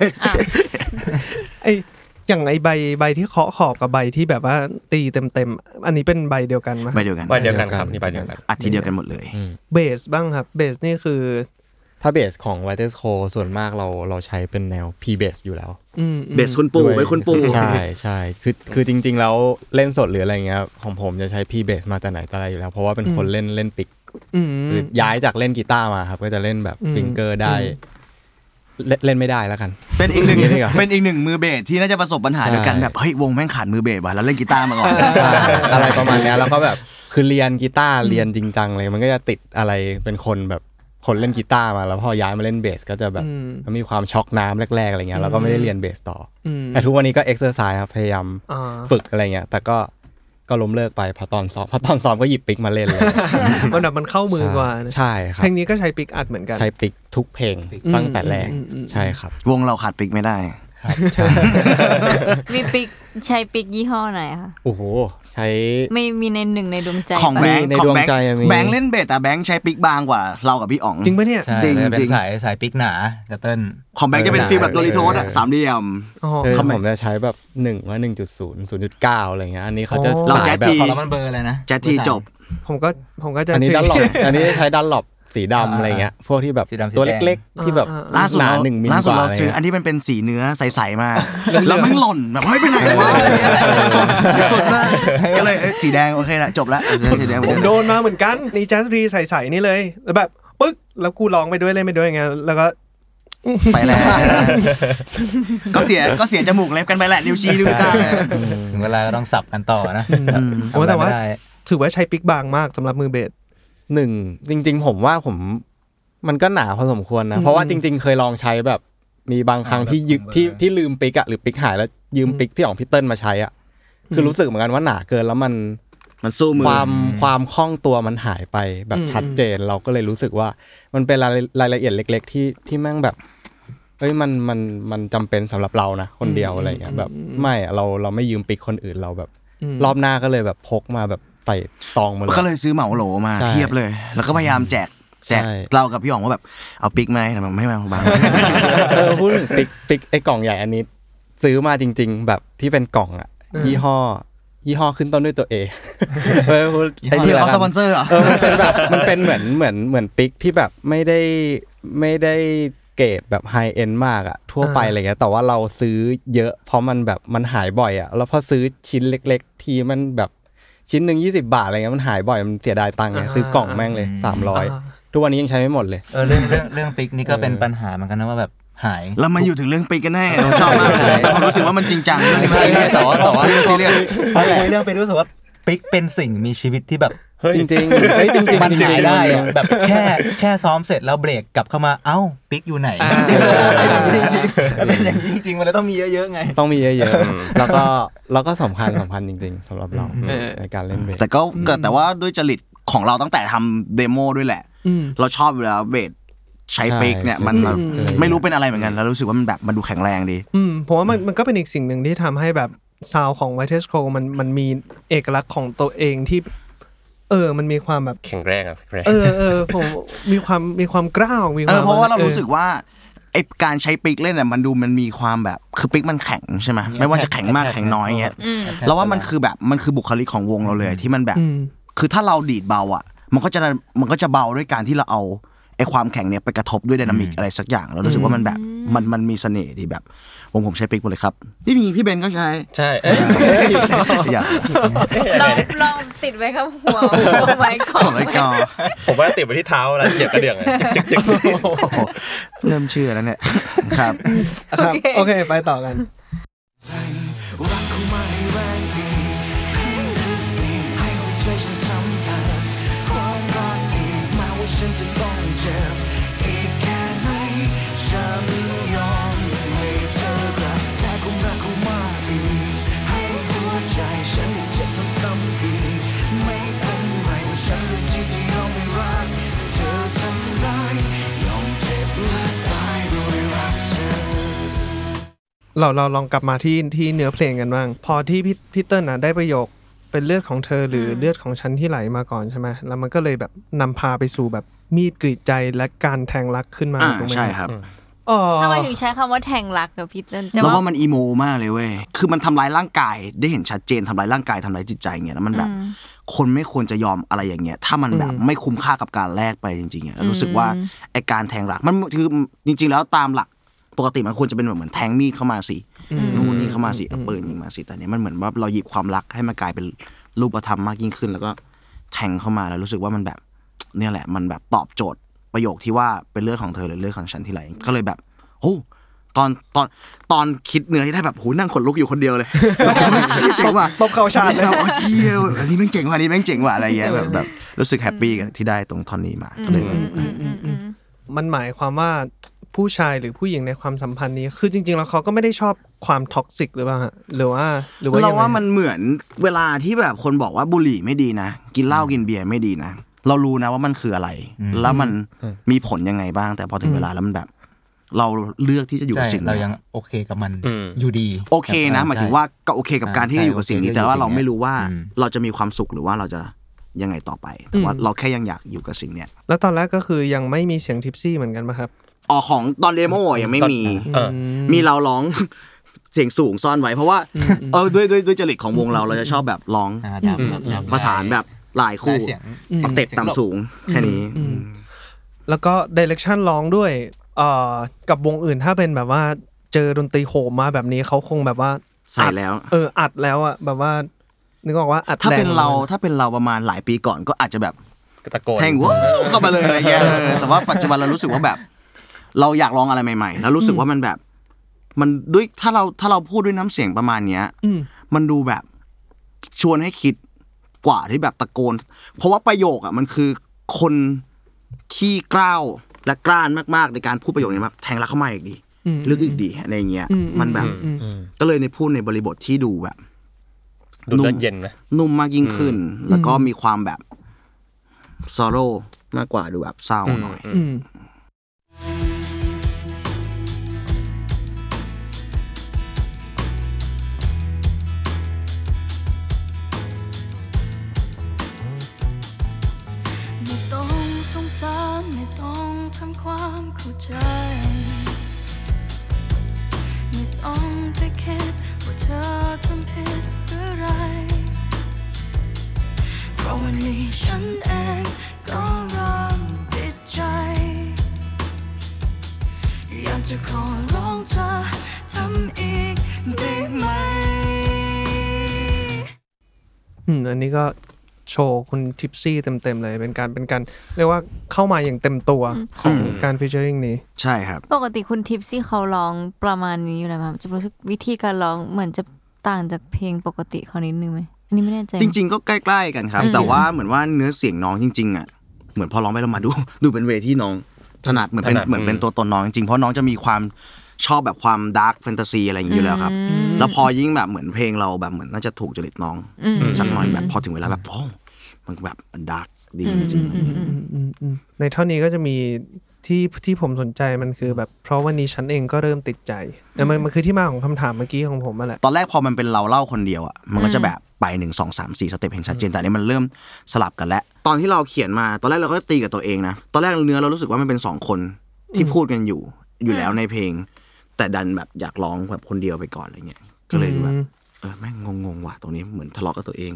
ไออย่างไอใบใบที่เคาะขอบกับใบที่แบบว่าตีเต็มเต็มๆอันนี้เป็นใบเดียวกันไหมใบเดียวกันใบเดียวกันครับนี่ใบเดียวกันอัดทีเดียวกันหมดเลยเบสบ้างครับเบสนี่คือ ถ้าเบสของ w i t e r c o ส่วนมากเราเราใช้เป็นแนว P bass อยู่แล้วอืมอืมเบสคุณปู่ด้วยเป็นคุณปู่ใช่ใช่คือคือจริง ๆ แล้วเล่นสดหรืออะไรเงี้ยของผมจะใช้ P bass มาแต่ไหนแต่ไรอยู่แล้ว เพราะว่าเป็นคนเล่นเล่นปิกอืมคือย้ายจากเล่นกีตาร์มาครับ ก็จะเล่นแบบอืมฟิงเกอร์ได้เล่นเล่นไม่ได้แล้วกัน เป็นอีกหนึ่งอย่างนี้ดีกว่าเป็นอีกหนึ่งมือเบสที่น่าจะประสบปัญหาใช่เดียวกันแบบเฮ้ยวงแม่งขาดมือเบสว่ะแล้วเล่นกีตาร์มาก่อนใช่อะไรประมาณเนี้ยแล้วก็แบบคือเรียนกีตาร์เรียนจริงจังเลยมันก็จะติดอะไรเป็นคนแบบ คนเล่นกีตาร์มาแล้วพอย้ายมาเล่นเบสก็จะแบบอืมมันมีความช็อกน้ำแรกๆอะไรเงี้ยแล้วก็ไม่ได้เรียนเบสต่ออมแต่ทุกวันนี้ก็ exercise ครับพยายามอ่าฝึกอะไรเงี้ยแต่ก็ก็ล้มเลิกไปพอตอนซ้อมพอตอนซ้อมก็หยิบ pick มาเล่นเลยมันแบบมันเข้ามือกว่านะใช่ครับเพลงนี้ก็ใช้ปิกอัดเหมือนกันใช้ปิกทุกเพลงตั้งแต่แรกอืมอืมอืมใช่ครับ วงเราขาดปิกไม่ได้ มีปิกใช้ปิกยี่ห้อไหนคะโอ้โห ใช้ ไม่มีในหนึ่งในดวงใจของปะแบงค์ในของดวงแบงค์ใจมีแบงค์เล่นเบสแต่แบงค์ใช้ปิกบางกว่า เรากับพี่อ๋อง จริงปะเนี่ย ใช่จริงจะเป็จรินงสายสายปิกหนาจะเต้นของแบงค์จะเป็นฟีลแบบโดริโทสอะสามเหลี่ยม อ๋อ คือทำไมผมจะใช้แบบหนึ่งว่าหนึ่งจุดศูนย์ศูนย์จุดเก้าอะไรเงี้ยอันนี้เขาจะอ๋อเราสาแจ๊ยสแบทีบพอแล้วมันเบอร์อะไรนะแจ๊สทีจบ ผมก็ผมก็จะอันนี้ถืดันหลบอันนี้ใช้ดันหลบ สีอ่าดำอะไรเงี้ยพวกที่แบบสีดำสีตัวแดงเล็กๆ ที่แบบล่าสุดหนาเราหนึ่งมิลล่าสุดกว่าเราอะไรซื้อเงี้ยอันที่มันเป็นสีเนื้อใสๆมากแล้วมันหล่นแบบเฮ้ยไปไหนวะอะไรเงี้ยสดสดมากก็เลยเอ้ยสีแดงโอเคละจบละเออสีแดงผมโดนมาเหมือนกันนี่แจ๊สรีใส่ๆนี่เลยแล้วแบบปึ๊กแล้วกูร้องไปด้วยเล่นไปด้วยไงแล้วก็ไปแล้วก็เสียก็เสียจมูกเล็บกันไปแหละนิ้วชี้นิ้วกลางถึงเวลาก็ต้องสับกันต่อนะโอ้แต่ว่าทำอะไรไม่ได้ถือว่าใช้ปิกบางมากสำหรับมือเบส หนึ่งจริง ๆ ผมว่าผมมันก็หนาพอสมควรนะ เพราะว่าจริง ๆ เคยลองใช้แบบ มีบางครั้งที่ยึดที่ที่ลืมปิกอะหรือปิกหายแล้วยืมปิกพี่อ๋องพี่เติ้ลมาใช้อะคือรู้สึกเหมือนกันว่าหนาเกินแล้วมันมันสู้มือความความคล่องตัวมันหายไปแบบอืมชัดเจน เราก็เลยรู้สึกว่า มันเป็นรายรายละเอียดเล็ก ๆ ที่ที่แม่งแบบเอ้ยมันมันมันจำเป็นสำหรับเรานะคนเดียวอะไรเงี้ยแบบไม่อะเราเราไม่ยืมปิกคนอื่นเราแบบมรอบหน้าก็เลยแบบพกมาแบบ ใส่ซองมาเลย ก็เลยซื้อเหมาโหลมาใช่เทียบเลย แล้วก็พยายามแจกแจกใช่ เรากับพี่อ๋องว่าแบบเอาปิกไหมแต่มันไม่มาบาง เออพูดถึงปิกปิกไอ้กล่องใหญ่อันนี้ ซื้อมาจริง ๆ แบบที่เป็นกล่องอะยี่ห้อ ยี่ห้อขึ้นต้นด้วยตัวเอเออพูดไอ้พี่นี่แหละเขากัสปอนเซอร์เหรอ เออมันเป็นแบบมันเป็นเหมือนเหมือนเหมือนปิกที่แบบไม่ได้ไม่ได้เกรดแบบ high-end มากอะทั่วไปอ่าอะไรเงี้ยแต่ว่าเราซื้อเยอะเพราะมันแบบมันหายบ่อยอะแล้วพอซื้อชิ้นเล็ก ๆ ทีมันแบบ ชิ้นหนึ่งยี่สิบบาทอะไรเงี้ยมันหายบ่อยมันเสียดายตังค์ไงซื้อกล่องแม่งเลยสามร้อยทุกวันนี้ยังใช้ไม่หมดเลย เออเรื่องเรื่องเรื่อง pick นี่ก็เป็นปัญหาเหมือนกันนะว่าแบบหาย แล้วมาอยู่ถึงเรื่อง pick กันแน่ผมชอบมากเลยแต่ผมรู้สึกว่ามันจริงจังเรื่องนี้มันซีเรียสแต่ว่าแต่ว่าซีเรียสพอคุยเรื่องไปรู้สึกว่า pick เป็นสิ่งมีชีวิตที่แบบ จริงๆเฮ้ยจริงๆมันจริงหายๆได้อะแบบแค่แค่ซ้อมเสร็จแล้วเบรกกลับเข้ามาเอ้า pick อยู่ไหนเป็นอย่างนี้จริงๆมันเลยต้องมีเยอะๆไง ต้องมีเยอะๆแล้วก็แล้วก็สำคัญสำคัญจริง ๆสำหรับเราเออในการเล่นเบสแต่ก็เกิดแต่ว่าด้วยจริตของเราตั้งแต่ทำ demo ด้วยแหละอืมเราชอบอยู่แล้วเบสใช้ pick เนี่ยมันแบบอืมไม่รู้เป็นอะไรเหมือนกัน แล้วรู้สึกว่ามันแบบมันดูแข็งแรงดีอืมผมว่ามันมันก็เป็นอีกสิ่งหนึ่งที่ทำให้แบบซาวของ w i t e s c o มันมันมีเอกลักษณ์ของตัวเองที่ เออ มันมีความแบบแข็งแรงอะแข็งแรงเออเออผมมีความมีความกร้าวมีความ เออเพราะว่าเรารู้สึกออว่าไอการใช้ pick เล่นอะมันดูมันมีความแบบคือ pick มันแข็งใช่ไหมไม่ว่าจะแข็งมากแข็งน้อยเงี้ยอืม เราว่ามันคือแบบมันคือบุคลิกของวงเราเลยที่มันแบบ อืม คือถ้าเราดีดเบาอะ มันก็จะมันก็จะเบาด้วยการที่เราเอาไอ้ความแข็งเนี่ยไปกระทบด้วย dynamic อะไรสักอย่างเรารู้สึกว่ามันแบบมันมันมีเสน่ห์ดีแบบวงผมใช้ปิกหมดเลยครับพี่มีพี่เบนก็ใช้ใช่เอ้ย อยากลองลองติดไว้ข้างหัวไว้ก่อขอนงไอ้กอผมว่าติดไปที่เท้าแล้วเหยียบกระเดื่องอะจึกจึกจึกโอ้โหเริ่มเชื่อแล้วเนี่ยครับครับโอเค ไปต่อกันรั เราเราลองกลับมาที่ที่เนื้อเพลงกันบ้าง พอที่พี่พี่เติ้ลนะได้ประโยคเป็นเลือดของเธอหรืออเลือดของฉันที่ไหลมาก่อนใช่ไหมแล้วมันก็เลยแบบนำพาไปสู่แบบมีดกรีดใจและการแทงรักขึ้นมาอ่าถูกไหมใช่ครับอ๋อทำไมถึงใช้คำว่าแทงรักกับพี่เติ้ลจะเราว่าว่ามันอีโมมากเลยเว้ย คือมันทำร้ายร่างกายได้เห็นชัดเจนทำร้ายร่างกายทำร้ายจิตใจเงี้ยแล้วมันแบบ คนไม่ควรจะยอมอะไรอย่างเงี้ย ถ้ามันแบบไม่คุ้มค่ากับการแลกไปจริงๆอะรู้สึกว่าไอการแทงหลักมันคือจริง ๆ แล้วตามหลัก ปกติมันควรจะเป็นแบบเหมือนแทงมีดเข้ามาสินู่นนี่เข้ามาสิเอาปืนยิงมาสิแต่เนี้ยมันเหมือนว่าเราหยิบความรักให้มันกลายเป็นรูปธรรมมากยิ่งขึ้น แล้วก็แทงเข้ามาแล้วรู้สึกว่ามันแบบ เนี่ยแหละ มันแบบตอบโจทย์ประโยคที่ว่าเป็นเรื่องของเธอหรือเรื่องของฉันที่ไรก็เลยแบบโอ้ตอนตอนตอนคิดเนื้อที่ได้แบบโหนั่งขนลุกอยู่คนเดียวเลยเจ๋งว่ะตบเข่าชาติเลยแบบโอ้เที่ยวอันนี้แม่งเจ๋งว่ะอันนี้แม่งเจ๋งว่ะอะไรเงี้ยแบบแบบรู้สึก happy กันที่ได้ตรงท่อนนี้มาก็เลยแบบมันหมายความว่า ผู้ชายหรือผู้หญิงในความสัมพันธ์นี้ คือจริง ๆ แล้วเขาก็ไม่ได้ชอบความ toxic หรือเปล่าฮะหรือว่าหรือว่าเรายังไงว่ามันเหมือนเวลาที่แบบคนบอกว่าบุหรี่ไม่ดีนะ กินเหล้ากินเบียร์ไม่ดีนะ เรารู้นะว่ามันคืออะไร แล้วมันมีผลยังไงบ้าง แต่พอถึงเวลาแล้วมันแบบ เราเลือกที่จะอยู่ใช่กับสิ่งเรานี้ยังโอเคกับมันอืมอยู่ดี โอเคนะใช่หมายถึงว่าก็โอเคกับการที่จะอยู่กับสิ่งนี้ใช่แต่ว่าโอเคเราไม่รู้ว่าอืมเราจะมีความสุขหรือว่าเราจะยังไงต่อไปแต่ว่าเราแค่ยังอยากอยู่กับสิ่งเนี้ยแล้วตอนแรกก็คือยังไม่มีเสียงทิปซี่เหมือนกันไหมครับ อ๋อ ของตอน demo อะยังไม่มี เออ มีเราร้อง เสียงสูงซ่อนไว้เพราะว่าเออด้วยด้วยด้วยจริตของวงเราเราจะชอบแบบร้องอ่า dub dub dub ประสานแบบหลายคู่ได้เสียง octave ต่ำสูงแค่นี้ แล้วก็ direction ร้องด้วยเอ่อกับวงอื่นถ้าเป็นแบบว่าเจอดนตรีโหมมาแบบนี้เขาคงแบบว่าใส่แล้วเอออัดแล้วอะแบบว่า นึกออกว่าอัดถ้าเป็นแงเราถ้าเป็นเราประมาณหลายปีก่อนก็อาจจะแบบตะโกนแทงว้าวเข้ามาเลยอะไรเงี้ยเออแต่ว่าปัจจุบันเรารู้สึกว่าแบบ เราอยากลองอะไรใหม่ ๆ แล้วรู้สึกว่ามันแบบ มันด้วยถ้าเราถ้าเราพูดด้วยน้ำเสียงประมาณเนี้ยอืมมันดูแบบชวนให้คิดกว่าที่แบบตะโกน เพราะว่าประโยคอะ มันคือคนขี้กล้าวและกล้านมากๆ ในการพูดประโยคนี้แบบแทงรักเข้ามาอีกดีลึกอีกดีอะไรเงี้ย มันแบบก็เลยในพูดในบริบทที่ดูแบบดูเลือดเย็นนะนุ่มมากยิ่งขึ้น แล้วก็มีความแบบซอโร่มากกว่าดูแบบเศร้าหน่อยอื ไม่ต้องทำความเข้าใจ ไม่ต้องไปคิดว่าเธอทำผิดหรือไร เพราะวันนี้ฉันเองก็เริ่มติดใจ อยากจะขอร้องเธอทำอีกได้ไหม อืมอันนี้ก็ โชว์คุณทิปซี่เต็มๆเลย เป็นการเป็นการเรียกว่าเข้ามาอย่างเต็มตัวของการ featuring นี้ใช่ครับ ปกติคุณทิปซี่เขาร้องประมาณนี้อยู่แล้วไหมครับจะรู้สึกวิธีการร้องเหมือนจะต่างจากเพลงปกติเขานิดนึงไหมอันนี้ไม่แน่ใจจริง ๆ ก็ใกล้ๆกันครับ แต่ว่าเหมือนว่าเนื้อเสียงน้องจริง ๆอะเหมือนพอร้องไปเรามาดู ดูเป็น way ที่น้องถนัดเหมือนเป็นถนัดเหมือนเป็นอืมตัวตนน้องจริงๆเพราะน้องจะมีความ ชอบแบบความ dark fantasy อะไรอย่างนี้อยู่แล้วครับ แล้วพอยิ่งแบบเหมือนเพลงเราแบบเหมือนน่าจะถูกจริตน้องสักหน่อยแบบพอถึงเวลาแบบโอ้มันแบบมัน dark ดีจริงๆอืมอืมในท่อนนี้ก็จะมีที่ที่ผมสนใจมันคือแบบเพราะวันนี้ฉันเองก็เริ่มติดใจแล้วมันมันคือที่มาของคำถามเมื่อกี้ของผมมาแหละตอนแรกพอมันเป็นเราเล่าคนเดียวอะมันก็จะแบบไปหนึ่งสองสามสี่ step เห็นชัดเจนแต่อันนี้มันเริ่มสลับกันแล้ว ตอนที่เราเขียนมาตอนแรกเราก็ตีกับตัวเองนะ ตอนแรกเนื้อเรารู้สึกว่ามันเป็นสองคนที่พูดกันอยู่อยู่แล้วในเพลง แต่ดันแบบอยากร้องแบบคนเดียวไปก่อนอะไรเงี้ยก็เลยดูแบบเออแม่งงงๆว่ะตรงนี้เหมือนทะเลาะกับตัวเอง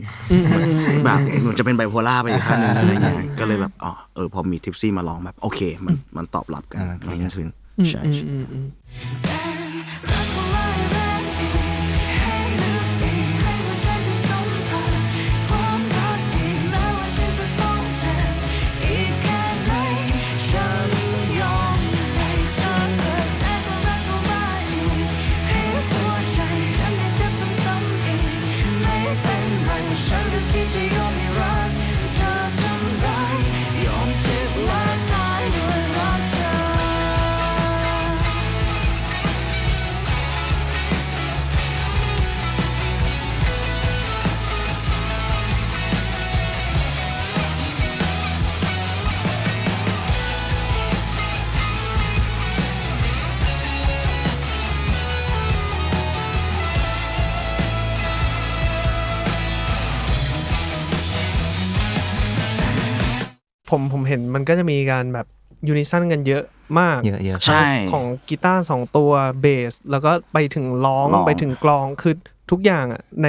แบบเหมือนจะเป็นไบโพล่าไปอีกขั้นหนึงอะไรเงี้ยก็เลยแบบอ๋อเออพอมีทิปซี่มาร้องแบบโอเค มันมันตอบรับกันอ่ามากยิ่งขึ้นใช่ใช่ ผมผมเห็นมันก็จะมีการแบบ unison กันเยอะมาก เยอะเยอะใช่ ของกีตาร์สองตัวเบส แล้วก็ไปถึงร้องร้อง ไปถึงกลองคือทุกอย่างอะใน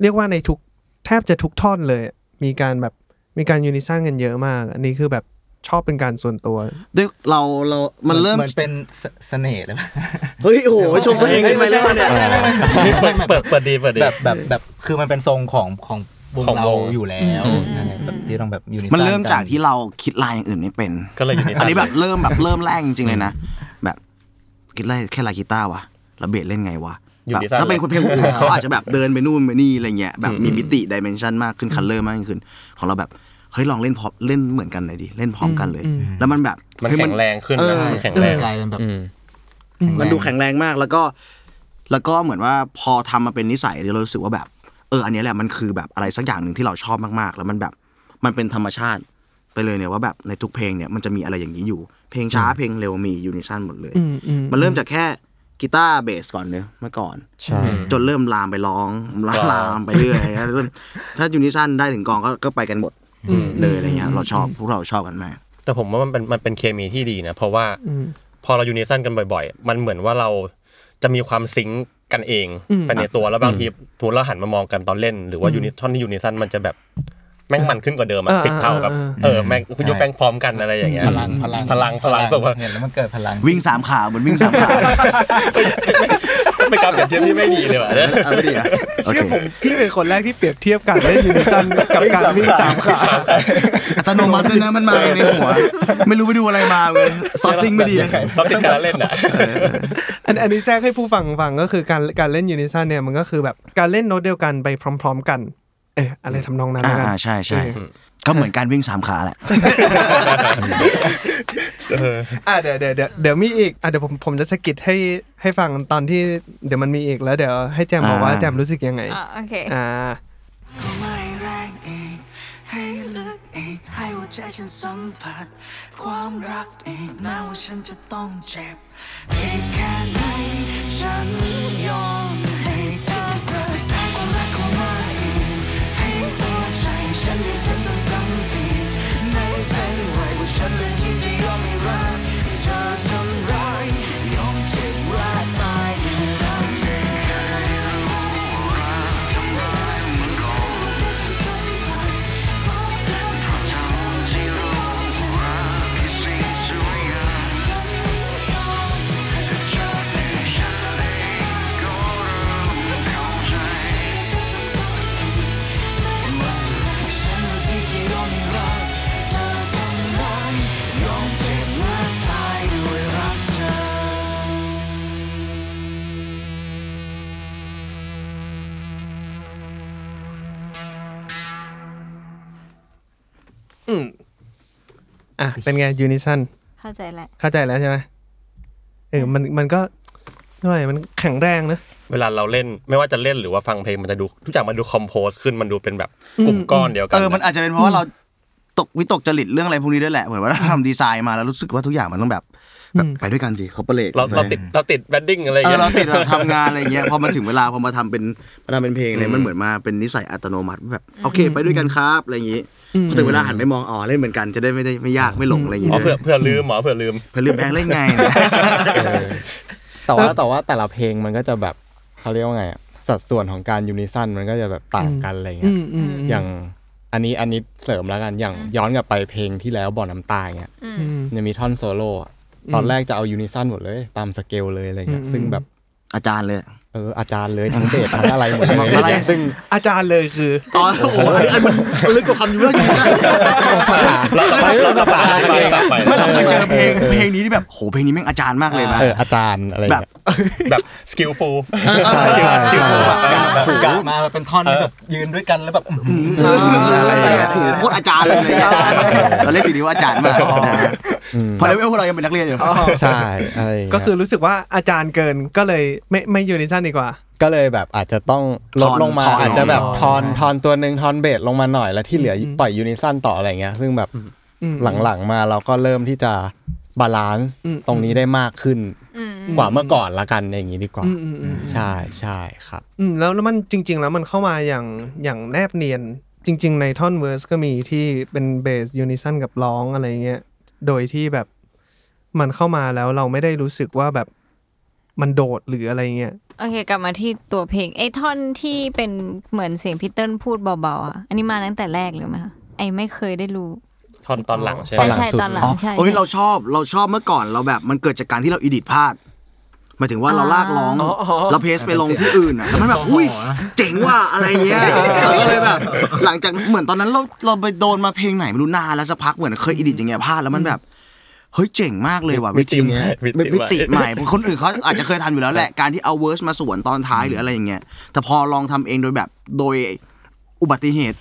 เรียกว่าในทุกแทบจะทุกท่อนเลยมีการแบบมีการ unison กันเยอะมาก อันนี้คือแบบชอบเป็นการส่วนตัว ด้วยเราเรามันเริ่ม เหมือนเป็นเสเสน่ห์เลยปะเฮ้ยโอ้โหชมตัวเองขึ้นไปแล้วเนี่ย เปิดเปิดดีเปิดดี แบบแบบแบบคือมันเป็นทรงของของ วงของเราวง อยู่แล้วนั่นแหละแบบที่ต้องแบบ uni มันเริ่มจากที่เราคิดลายอย่างอื่นไม่เป็น ก็เลยอยู่ในอันนี้แบบเริ่มแบบเริ่มแรกจริงๆเลยนะ แบบคิดลายแค่ลายกีตาร์วะแล้วเบสเล่นไงวะอยู่แบบดีสั้นถ้าเป็นคนเพลงอื่นเขาอาจจะแบบเดินไปนู่นไปนี่อะไรเงี้ยแบบมีมิติ dimension มากขึ้น color มากขึ้น ของเราแบบเฮ้ยลองเล่นพร้อมเล่นเหมือนกันหน่อยดิเล่นพร้อมกันเลย แล้วมันแบบมันเฮ้ย แข็งแรงขึ้นนะ เออ มันแข็งแรงกลายเป็นแบบอืม มันดูแข็งแรงมากแล้วก็ แล้วก็เหมือนว่าพอทำมาเป็นนิสัยเรารู้สึกว่าแบบ เอออันเนี้ยแหละมันคือแบบอะไรสักอย่างหนึ่งที่เราชอบมากๆ แล้วมันแบบมันเป็นธรรมชาติไปเลยเนี่ยว่าแบบในทุกเพลงเนี่ยมันจะมีอะไรอย่างนี้อยู่ เพลงช้าเพลงเร็วมี unison หมดเลยอืมอืมมันเริ่มจากแค่กีตาร์เบสก่อนเนอะเมื่อก่อนใช่จนเริ่มลามไปร้องลามลามไปเรื่อยแล้วเริ่มถ้า unison ได้ถึงกลองก็ก็ไปกันหมดเลยอะไรเงี้ยเราชอบพวกเราชอบกันมากแต่ผมว่ามันเป็นมันเป็นเคมีที่ดีนะ เพราะว่าพอเรา unison กันบ่อย ๆ มันเหมือนว่าเราจะมีความ sync กันเองไปในตัวแล้วบางทีทุนเราหันมามองกันตอนเล่น หรือว่า uni ท่อนที่ unison มันจะแบบแม่งมันขึ้นกว่าเดิมอะอ่าสิบเท่าแบบอ่าเออแม่งยกแม่งพร้อมกันอะไรอย่างเงี้ยพลังพลังพลังพลังสุดเห็นแล้วมันเกิดพลังวิ่งสามขาเหมือนวิ่งสามขา เป็นการเปรียบเทียบที่ไม่ดีเลยว่ะเอาไม่ดีอะโอเคเชื่อผมพี่เป็นคนแรกที่เปรียบเทียบการเล่น unison กับการวิ่งสามขาอัตโนมัติด้วยนะมันมาในหัว ไม่รู้ไปดูอะไรมาเลยซอสซิ่งไม่ดีเลยเราติดการเล่นอะอันอันนี้แทรกให้ผู้ฟังฟังก็คือการการเล่น unison เนี่ยมันก็คือแบบการเล่นโน้ตเดียวกันไปพร้อม ๆ กัน เอออะไรทำนองนั้นแล้วกันอ่าใช่ใช่ก็เหมือนการวิ่งสามขาแหละ อ่าเดี๋ยวเดี๋ยวเดี๋ยวเดี๋ยวมีอีกอะเดี๋ยวผมผมจะสะกิดให้ให้ฟังตอนที่เดี๋ยวมันมีอีกแล้ว เดี๋ยวให้แจมบอกว่าอ่าแจมรู้สึกยังไงอะโอเคอ่าก็ไม่แรงอีกให้ลึกอีกให้หัวใจฉันสัมผัส ความรักอีกแม้ว่าฉันจะต้องเจ็บอีกแค่ไหนฉันยอมให้เธอเปิดใจความรักเข้ามาอีกให้หัวใจฉันได้เจ็บซ้ำๆอีกไม่เป็นไรว่าฉันเลยที่ อะ เป็นไง unison เข้าใจแหละเข้าใจแล้วใช่ไหมเออมันมันก็เท่าไหร่มันแข็งแรงนะเวลาเราเล่นไม่ว่าจะเล่นหรือว่าฟังเพลงมันจะดูทุกอย่างมันดู compose ขึ้นมันดูเป็นแบบกลุ่มก้อนเดียวกันเออมันอาจจะเป็นเพราะว่าเราตกวิตกจริตเรื่องอะไรพวกนี้ด้วยแหละเหมือนว่าเราทำดีไซน์มาแล้วรู้สึกว่าทุกอย่างมันต้องแบบ แบบไปด้วยกันสิเขาเปเลกเราเราติดเราติด padding อะไรอเอย่างอเงี้ยเราติดเราทำงานอะไรเงี้ยพอมาถึงเวลาพอมาทำเป็นมาทำเป็นเพลงเลยมันเหมือนมาเป็นนิสัยอัตโนมัติแบบโอเค ไปด้วยกันครับอะไรอย่างงี้พอถึงเวลาหันไปมองอ๋อเล่นเหมือนกันจะได้ไม่ได้ไม่ยากไม่หลงอะไรอย่างงี้อ๋อเผื่อเผื่อลืมหมอเผื่อลืมเพื่อลืมแบงค์เล่นไงแต่ว่าแต่ว่าแต่ละเพลงมันก็จะแบบเขาเรียกว่าไงอะสัดส่วนของการ unison มันก็จะแบบต่างกันอะไรอืเงี้ยมอืมอย่างอันนี้อันนี้เสริมแล้วกันอย่างย้อนกลับไปเพลงที่แล้วบ่อน้ำตาเงี้ยอืมมันจะมีท่อนโซโล่อะ ตอนแรกจะเอา unison หมดเลย ตามสเกลเลยอะไรเงี้ยอืมซึ่งแบบอาจารย์เลย เอออาจารย์เลยทั้งเบสทั้งอะไรหมดเลยอะไรซึ่งอาจารย์เลยคืออ๋อโอ้โหอันนี้มันลึกกว่าคำอยู่แล้วจริงๆเราเราเราสับไปสับไปไม่เราเคยเจอเพลงเพลงนี้ที่แบบโหเพลงนี้แม่งอาจารย์มากเลยนะเอออาจารย์อะไรแบบเงี้ยแบบ skillfulใช่ skill แบบแบบกะมาเป็นท่อนที่แบบยืนด้วยกันแล้วแบบอื้อหืออะไรอย่างเงี้ยโอ้โหโคตรอาจารย์เลยอาจารย์เราเรียกสิ่งนี้ว่าอาจารย์มากเพราะเลเวลพวกเรายังเป็นนักเรียนอยู่ใช่อะไรอย่างเงี้ยก็คือรู้สึกว่าอาจารย์เกินก็เลยไม่ไม่ unison ดีกว่า ก็เลยแบบอาจจะต้องลดลงมาทอนอาจจะแบบอ๋อทอนทอนตัวหนึ่งทอนเบสลงมาหน่อยแล้วที่เหลือปล่อย unison ต่ออะไรเงี้ย ซึ่งแบบอืมหลังๆมาเราก็เริ่มที่จะ balance อืมตรงนี้ได้มากขึ้นอืมกว่าเมื่อก่อนละกันอย่างนี้ดีกว่าอืมอืมอืมใช่ใช่ครับอืมแล้วแล้วมันจริง ๆ แล้วมันเข้ามาอย่างอย่างแนบเนียนจริง ๆ ในท่อน verse ก็มีที่เป็นเบส unison กับร้องอะไรเงี้ยโดยที่แบบมันเข้ามาแล้วเราไม่ได้รู้สึกว่าแบบ มันโดดหรืออะไรเงี้ยโอเค กลับมาที่ตัวเพลงไอ้ท่อนที่เป็นเหมือนเสียงพีเติ้ลพูดเบาๆอะอันนี้มาตั้งแต่แรกเลยไหมคะไอ้ไม่เคยได้รู้ตอนตอนหลังใช่ไหมใช่ใช่ตอนหลังอ๋อใช่เอ้ยใช่ เราชอบเราชอบเมื่อก่อนเราแบบมันเกิดจากการที่เราอีดิทพลาดหมายถึงว่าเราลากร้องเราเพสไปลงที่อื่นอะแล้วมันแบบ อุ้ยเจ๋งว่ะอะไรเงี้ยเราก็เลยแบบ หลังจากเหมือนตอนนั้นเราเราไปโดนมาเพลงไหนไม่รู้นานแล้วสักพักเหมือนเคย edit อย่างเงี้ยพลาดแล้วมันแบบ เฮ้ยเจ๋งมากเลยว่ะวิธีเนี้ยมิติใหม่มิติใหม่คนอื่นเขาอาจจะเคยทำอยู่แล้วแหละการที่เอา verse มาสวนตอนท้ายหรืออะไรอย่างเงี้ยแต่พอลองทำเองโดยแบบโดยอุบัติเหตุ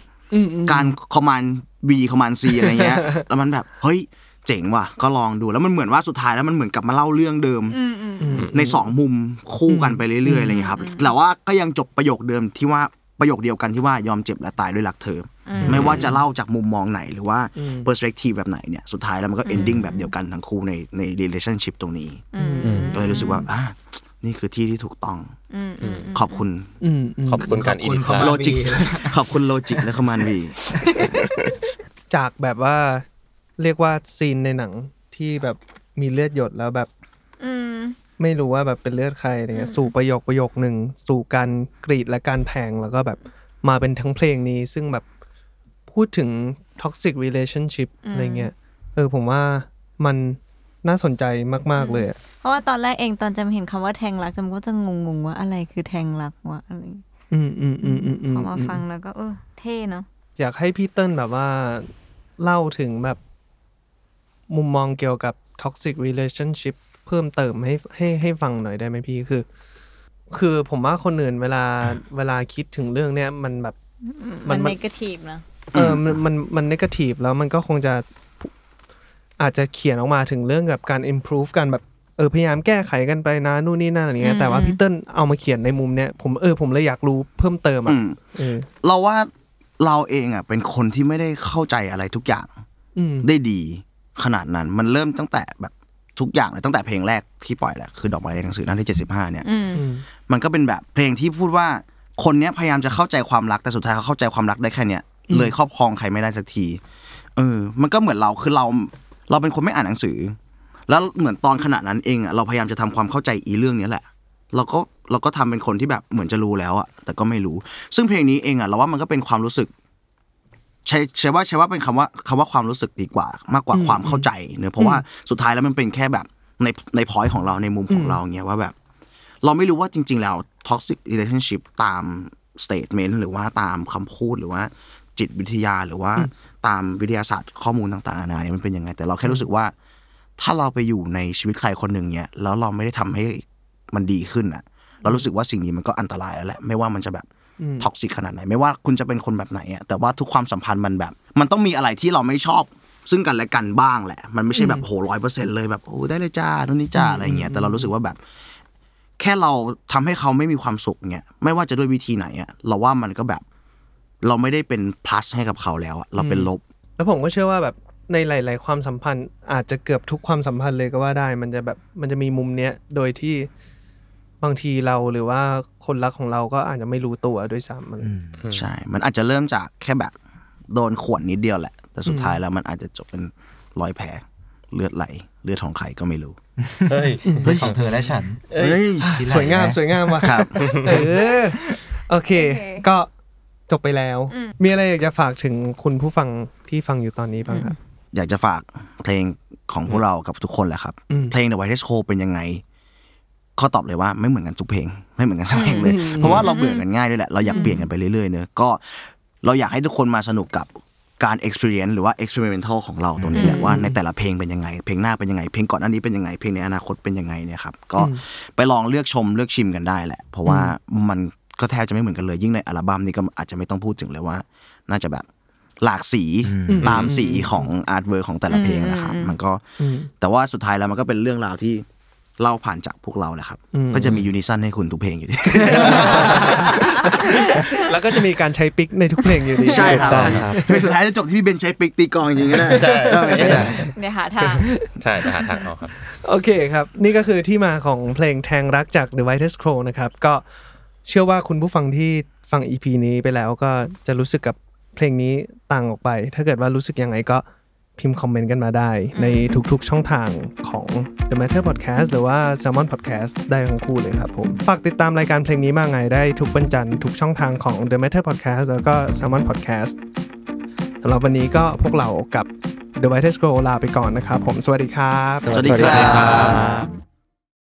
การคอมมานด์ V คอมมานด์ C อะไรเงี้ยแล้วมันแบบเฮ้ยเจ๋งว่ะก็ลองดูแล้วมันเหมือนว่าสุดท้ายแล้วมันเหมือนกลับมาเล่าเรื่องเดิมในสองมุมคู่กันไปเรื่อยๆอะไรเงี้ยครับแต่ว่าก็ยังจบประโยคเดิมที่ว่าประโยคเดียวกันที่ว่ายอมเจ็บและตายด้วยรักเธออ ไม่ว่าจะเล่าจากมุมมองไหนหรือว่า perspective แบบไหนเนี่ยสุดท้ายแล้วมันก็ ending แบบเดียวกันทั้งคู่ในใน relationship ตรงนี้ก็เลยรู้สึกว่าอะนี่คือที่ที่ถูกต้องขอบคุณอืมอืมขอบคุณการ edit ครับ Logic ขอบคุณ Logic และ command Vจากแบบว่าเรียกว่าซีนในหนังที่แบบมีเลือดหยดแล้วแบบอืมไม่รู้ว่าแบบเป็นเลือดใครอะไรเงี้ยสู่ประโยคประโยคหนึ่งสู่การกรีดและการแพงแล้วก็แบบมาเป็นทั้งเพลงนี้ ซึ่งแบบ พูดถึง toxic relationship อะไรเงี้ย เออผมว่ามันน่าสนใจมาก ๆ เลยอะเพราะว่าตอนแรกเองตอนจำเห็นคำว่าแทงรักจำก็จะงงๆว่าอะไรคือแทงรักวะอะไรอืมอืมอืมอืมอืมพอมาฟังแล้วก็เออเท่เนาะอยากให้พี่เติ้ลแบบว่าเล่าถึงแบบ มุมมองเกี่ยวกับ toxic relationship เพิ่มเติมให้ให้ให้ฟังหน่อยได้ไหมพี่คือ คือผมว่าคนอื่นเวลาเวลาคิดถึงเรื่องเนี้ยมันแบบมันมันเนกาทีฟนะ เออมันมันมันนกาทีฟแล้วมันก็คงจะอาจจะเขียนออกมาถึงเรื่องกับการ improve กันแบบเออพยายามแก้ไขกันไปนะนู่นนี่นั่นอะไรเงี้ยแต่ว่าพี่เติ้ลเอามาเขียนในมุมเนี้ยผมเออผมเลยอยากรู้เพิ่มเติมอือะมเออเราว่าเราเองอะเป็นคนที่ไม่ได้เข้าใจอะไรทุกอย่างอืมได้ดีขนาดนั้นมันเริ่มตั้งแต่แบบทุกอย่างเลยตั้งแต่เพลงแรกที่ปล่อยแหละคือดอกไม้ในหนังสือหน้าที่75เนี่ยอืมมันก็เป็นแบบเพลงที่พูดว่าคนเนี้ยพยายามจะเข้าใจความรักแต่สุดท้ายเขาเข้าใจความรักได้แค่เนี้ย เลยครอบครองใครไม่ได้สักที เออ มันก็เหมือนเราคือเรา เราเป็นคนไม่อ่านหนังสือ แล้วเหมือนตอนขณะนั้นเองอะเราพยายามจะทำความเข้าใจอีเรื่องเนี้ยแหละ เราก็เราก็ทำเป็นคนที่แบบเหมือนจะรู้แล้วอะแต่ก็ไม่รู้ ซึ่งเพลงนี้เองอะเราว่ามันก็เป็นความรู้สึกใช้ใช้ว่าใช้ว่าเป็นคำว่าคำว่าความรู้สึกดีกว่า มากกว่าความเข้าใจเนอะเพราะว่าสุดท้ายแล้วมันเป็นแค่แบบในในพอยต์ของเราในมุมของเราเงี้ยว่าแบบ เราไม่รู้ว่าจริง ๆ แล้ว toxic relationship ตาม statement หรือว่าตามคำพูดหรือว่า จิตวิทยาหรือว่าตามวิทยาศาสตร์ข้อมูลต่างๆนานาเนี่ยมันเป็นยังไง แต่เราแค่รู้สึกว่า ถ้าเราไปอยู่ในชีวิตใครคนหนึ่งเนี่ยแล้วเราไม่ได้ทำให้มันดีขึ้นอะ เรารู้สึกว่าสิ่งนี้มันก็อันตรายแล้วแหละไม่ว่ามันจะแบบท็อกซิกขนาดไหน ไม่ว่าคุณจะเป็นคนแบบไหนอะแต่ว่าทุกความสัมพันธ์มันแบบ มันต้องมีอะไรที่เราไม่ชอบซึ่งกันและกันบ้างแหละ มันไม่ใช่แบบโหร้อยเปอร์เซ็นต์เลยแบบโอ้ได้เลยจ้านู่นนี่จ้าอะไรเงี้ยแต่เรารู้สึกว่าแบบ แค่เราทำให้เขาไม่มีความสุขเนี่ยไม่ว่าจะด้วยวิธีไหนอะเราว่ามันก็แบบ เราไม่ได้เป็น plus ให้กับเขาแล้วอะเราเป็นลบ แล้วผมก็เชื่อว่าแบบในหลาย ๆ ความสัมพันธ์ อาจจะเกือบทุกความสัมพันธ์เลยก็ว่าได้ มันจะแบบมันจะมีมุมเนี้ยโดยที่บางทีเราหรือว่าคนรักของเราก็อาจจะไม่รู้ตัวด้วยซ้ำอะไรใช่ มันอาจจะเริ่มจากแค่แบบโดนขวนนิดเดียวแหละ แต่สุดท้ายแล้วมันอาจจะจบเป็นรอยแผลเลือดไหล เลือดของใครก็ไม่รู้เฮ้ยเรื่องของเธอและฉันเฮ้ยสวยงามสวยงามว่ะครับเออโอเค ก็ จบไปแล้ว มีอะไรอยากจะฝากถึงคุณผู้ฟังที่ฟังอยู่ตอนนี้บ้างครับ อยากจะฝากเพลงของพวกเรากับทุกคนแหละครับอืมเพลง The White Code เป็นยังไงข้อตอบเลยว่าไม่เหมือนกันทุกเพลง ไม่เหมือนกันสักเพลงเลย เพราะว่าเราเบื่อกันง่ายด้วยแหละเราอยากเปลี่ยนกันไปเรื่อยๆเนอะก็เราอยากให้ทุกคนมาสนุกกับการ experience หรือว่า experimental ของเราตรงนี้แหละว่าในแต่ละเพลงเป็นยังไง เพลงหน้าเป็นยังไง เพลงก่อนหน้านี้เป็นยังไง เพลงในอนาคตเป็นยังไงเนี่ยครับ ก็ไปลองเลือกชมเลือกชิมกันได้แหละ เพราะว่ามัน ก็แทบจะไม่เหมือนกันเลย ยิ่งในอัลบั้มนี้ก็อาจจะไม่ต้องพูดถึงเลยว่า น่าจะแบบหลากสีตามสีของ artwork ของแต่ละเพลงนะครับ มันก็แต่ว่าสุดท้ายแล้วมันก็เป็นเรื่องราวที่เล่าผ่านจากพวกเราแหละครับ ก็จะมี unison ให้คุณทุกเพลงอยู่ดี แล้วก็จะมีการใช้ pick ในทุกเพลงอยู่ดี ใช่ครับถูกต้องครับเพลงสุดท้ายจะจบที่พี่เบนใช้ pick ตีกลองจริงๆก็ได้ใช่เออเป็นไปได้เดี๋ยวหาทาง ใช่จะหาทางเอาครับ โอเคครับ นี่ก็คือที่มาของเพลงแทงรักจาก The Whitest Crow นะครับ ก็ เชื่อว่าคุณผู้ฟังที่ฟัง EP นี้ไปแล้วก็จะรู้สึกกับเพลงนี้ต่างออกไป ถ้าเกิดว่ารู้สึกยังไงก็พิมพ์คอมเมนต์กันมาได้ ในทุกๆช่องทางของ The Matter Podcast หรือว่า Salmon Podcast ได้ทั้งคู่เลยครับผมฝากติดตามรายการเพลงนี้มาไงได้ทุกวันจันทร์ทุกช่องทางของ The Matter Podcast แล้วก็ Salmon Podcast สำหรับวันนี้ก็พวกเรากับ The White Scroll ลาไปก่อนนะครับผมสวัสดีครับ สวัสดีครับ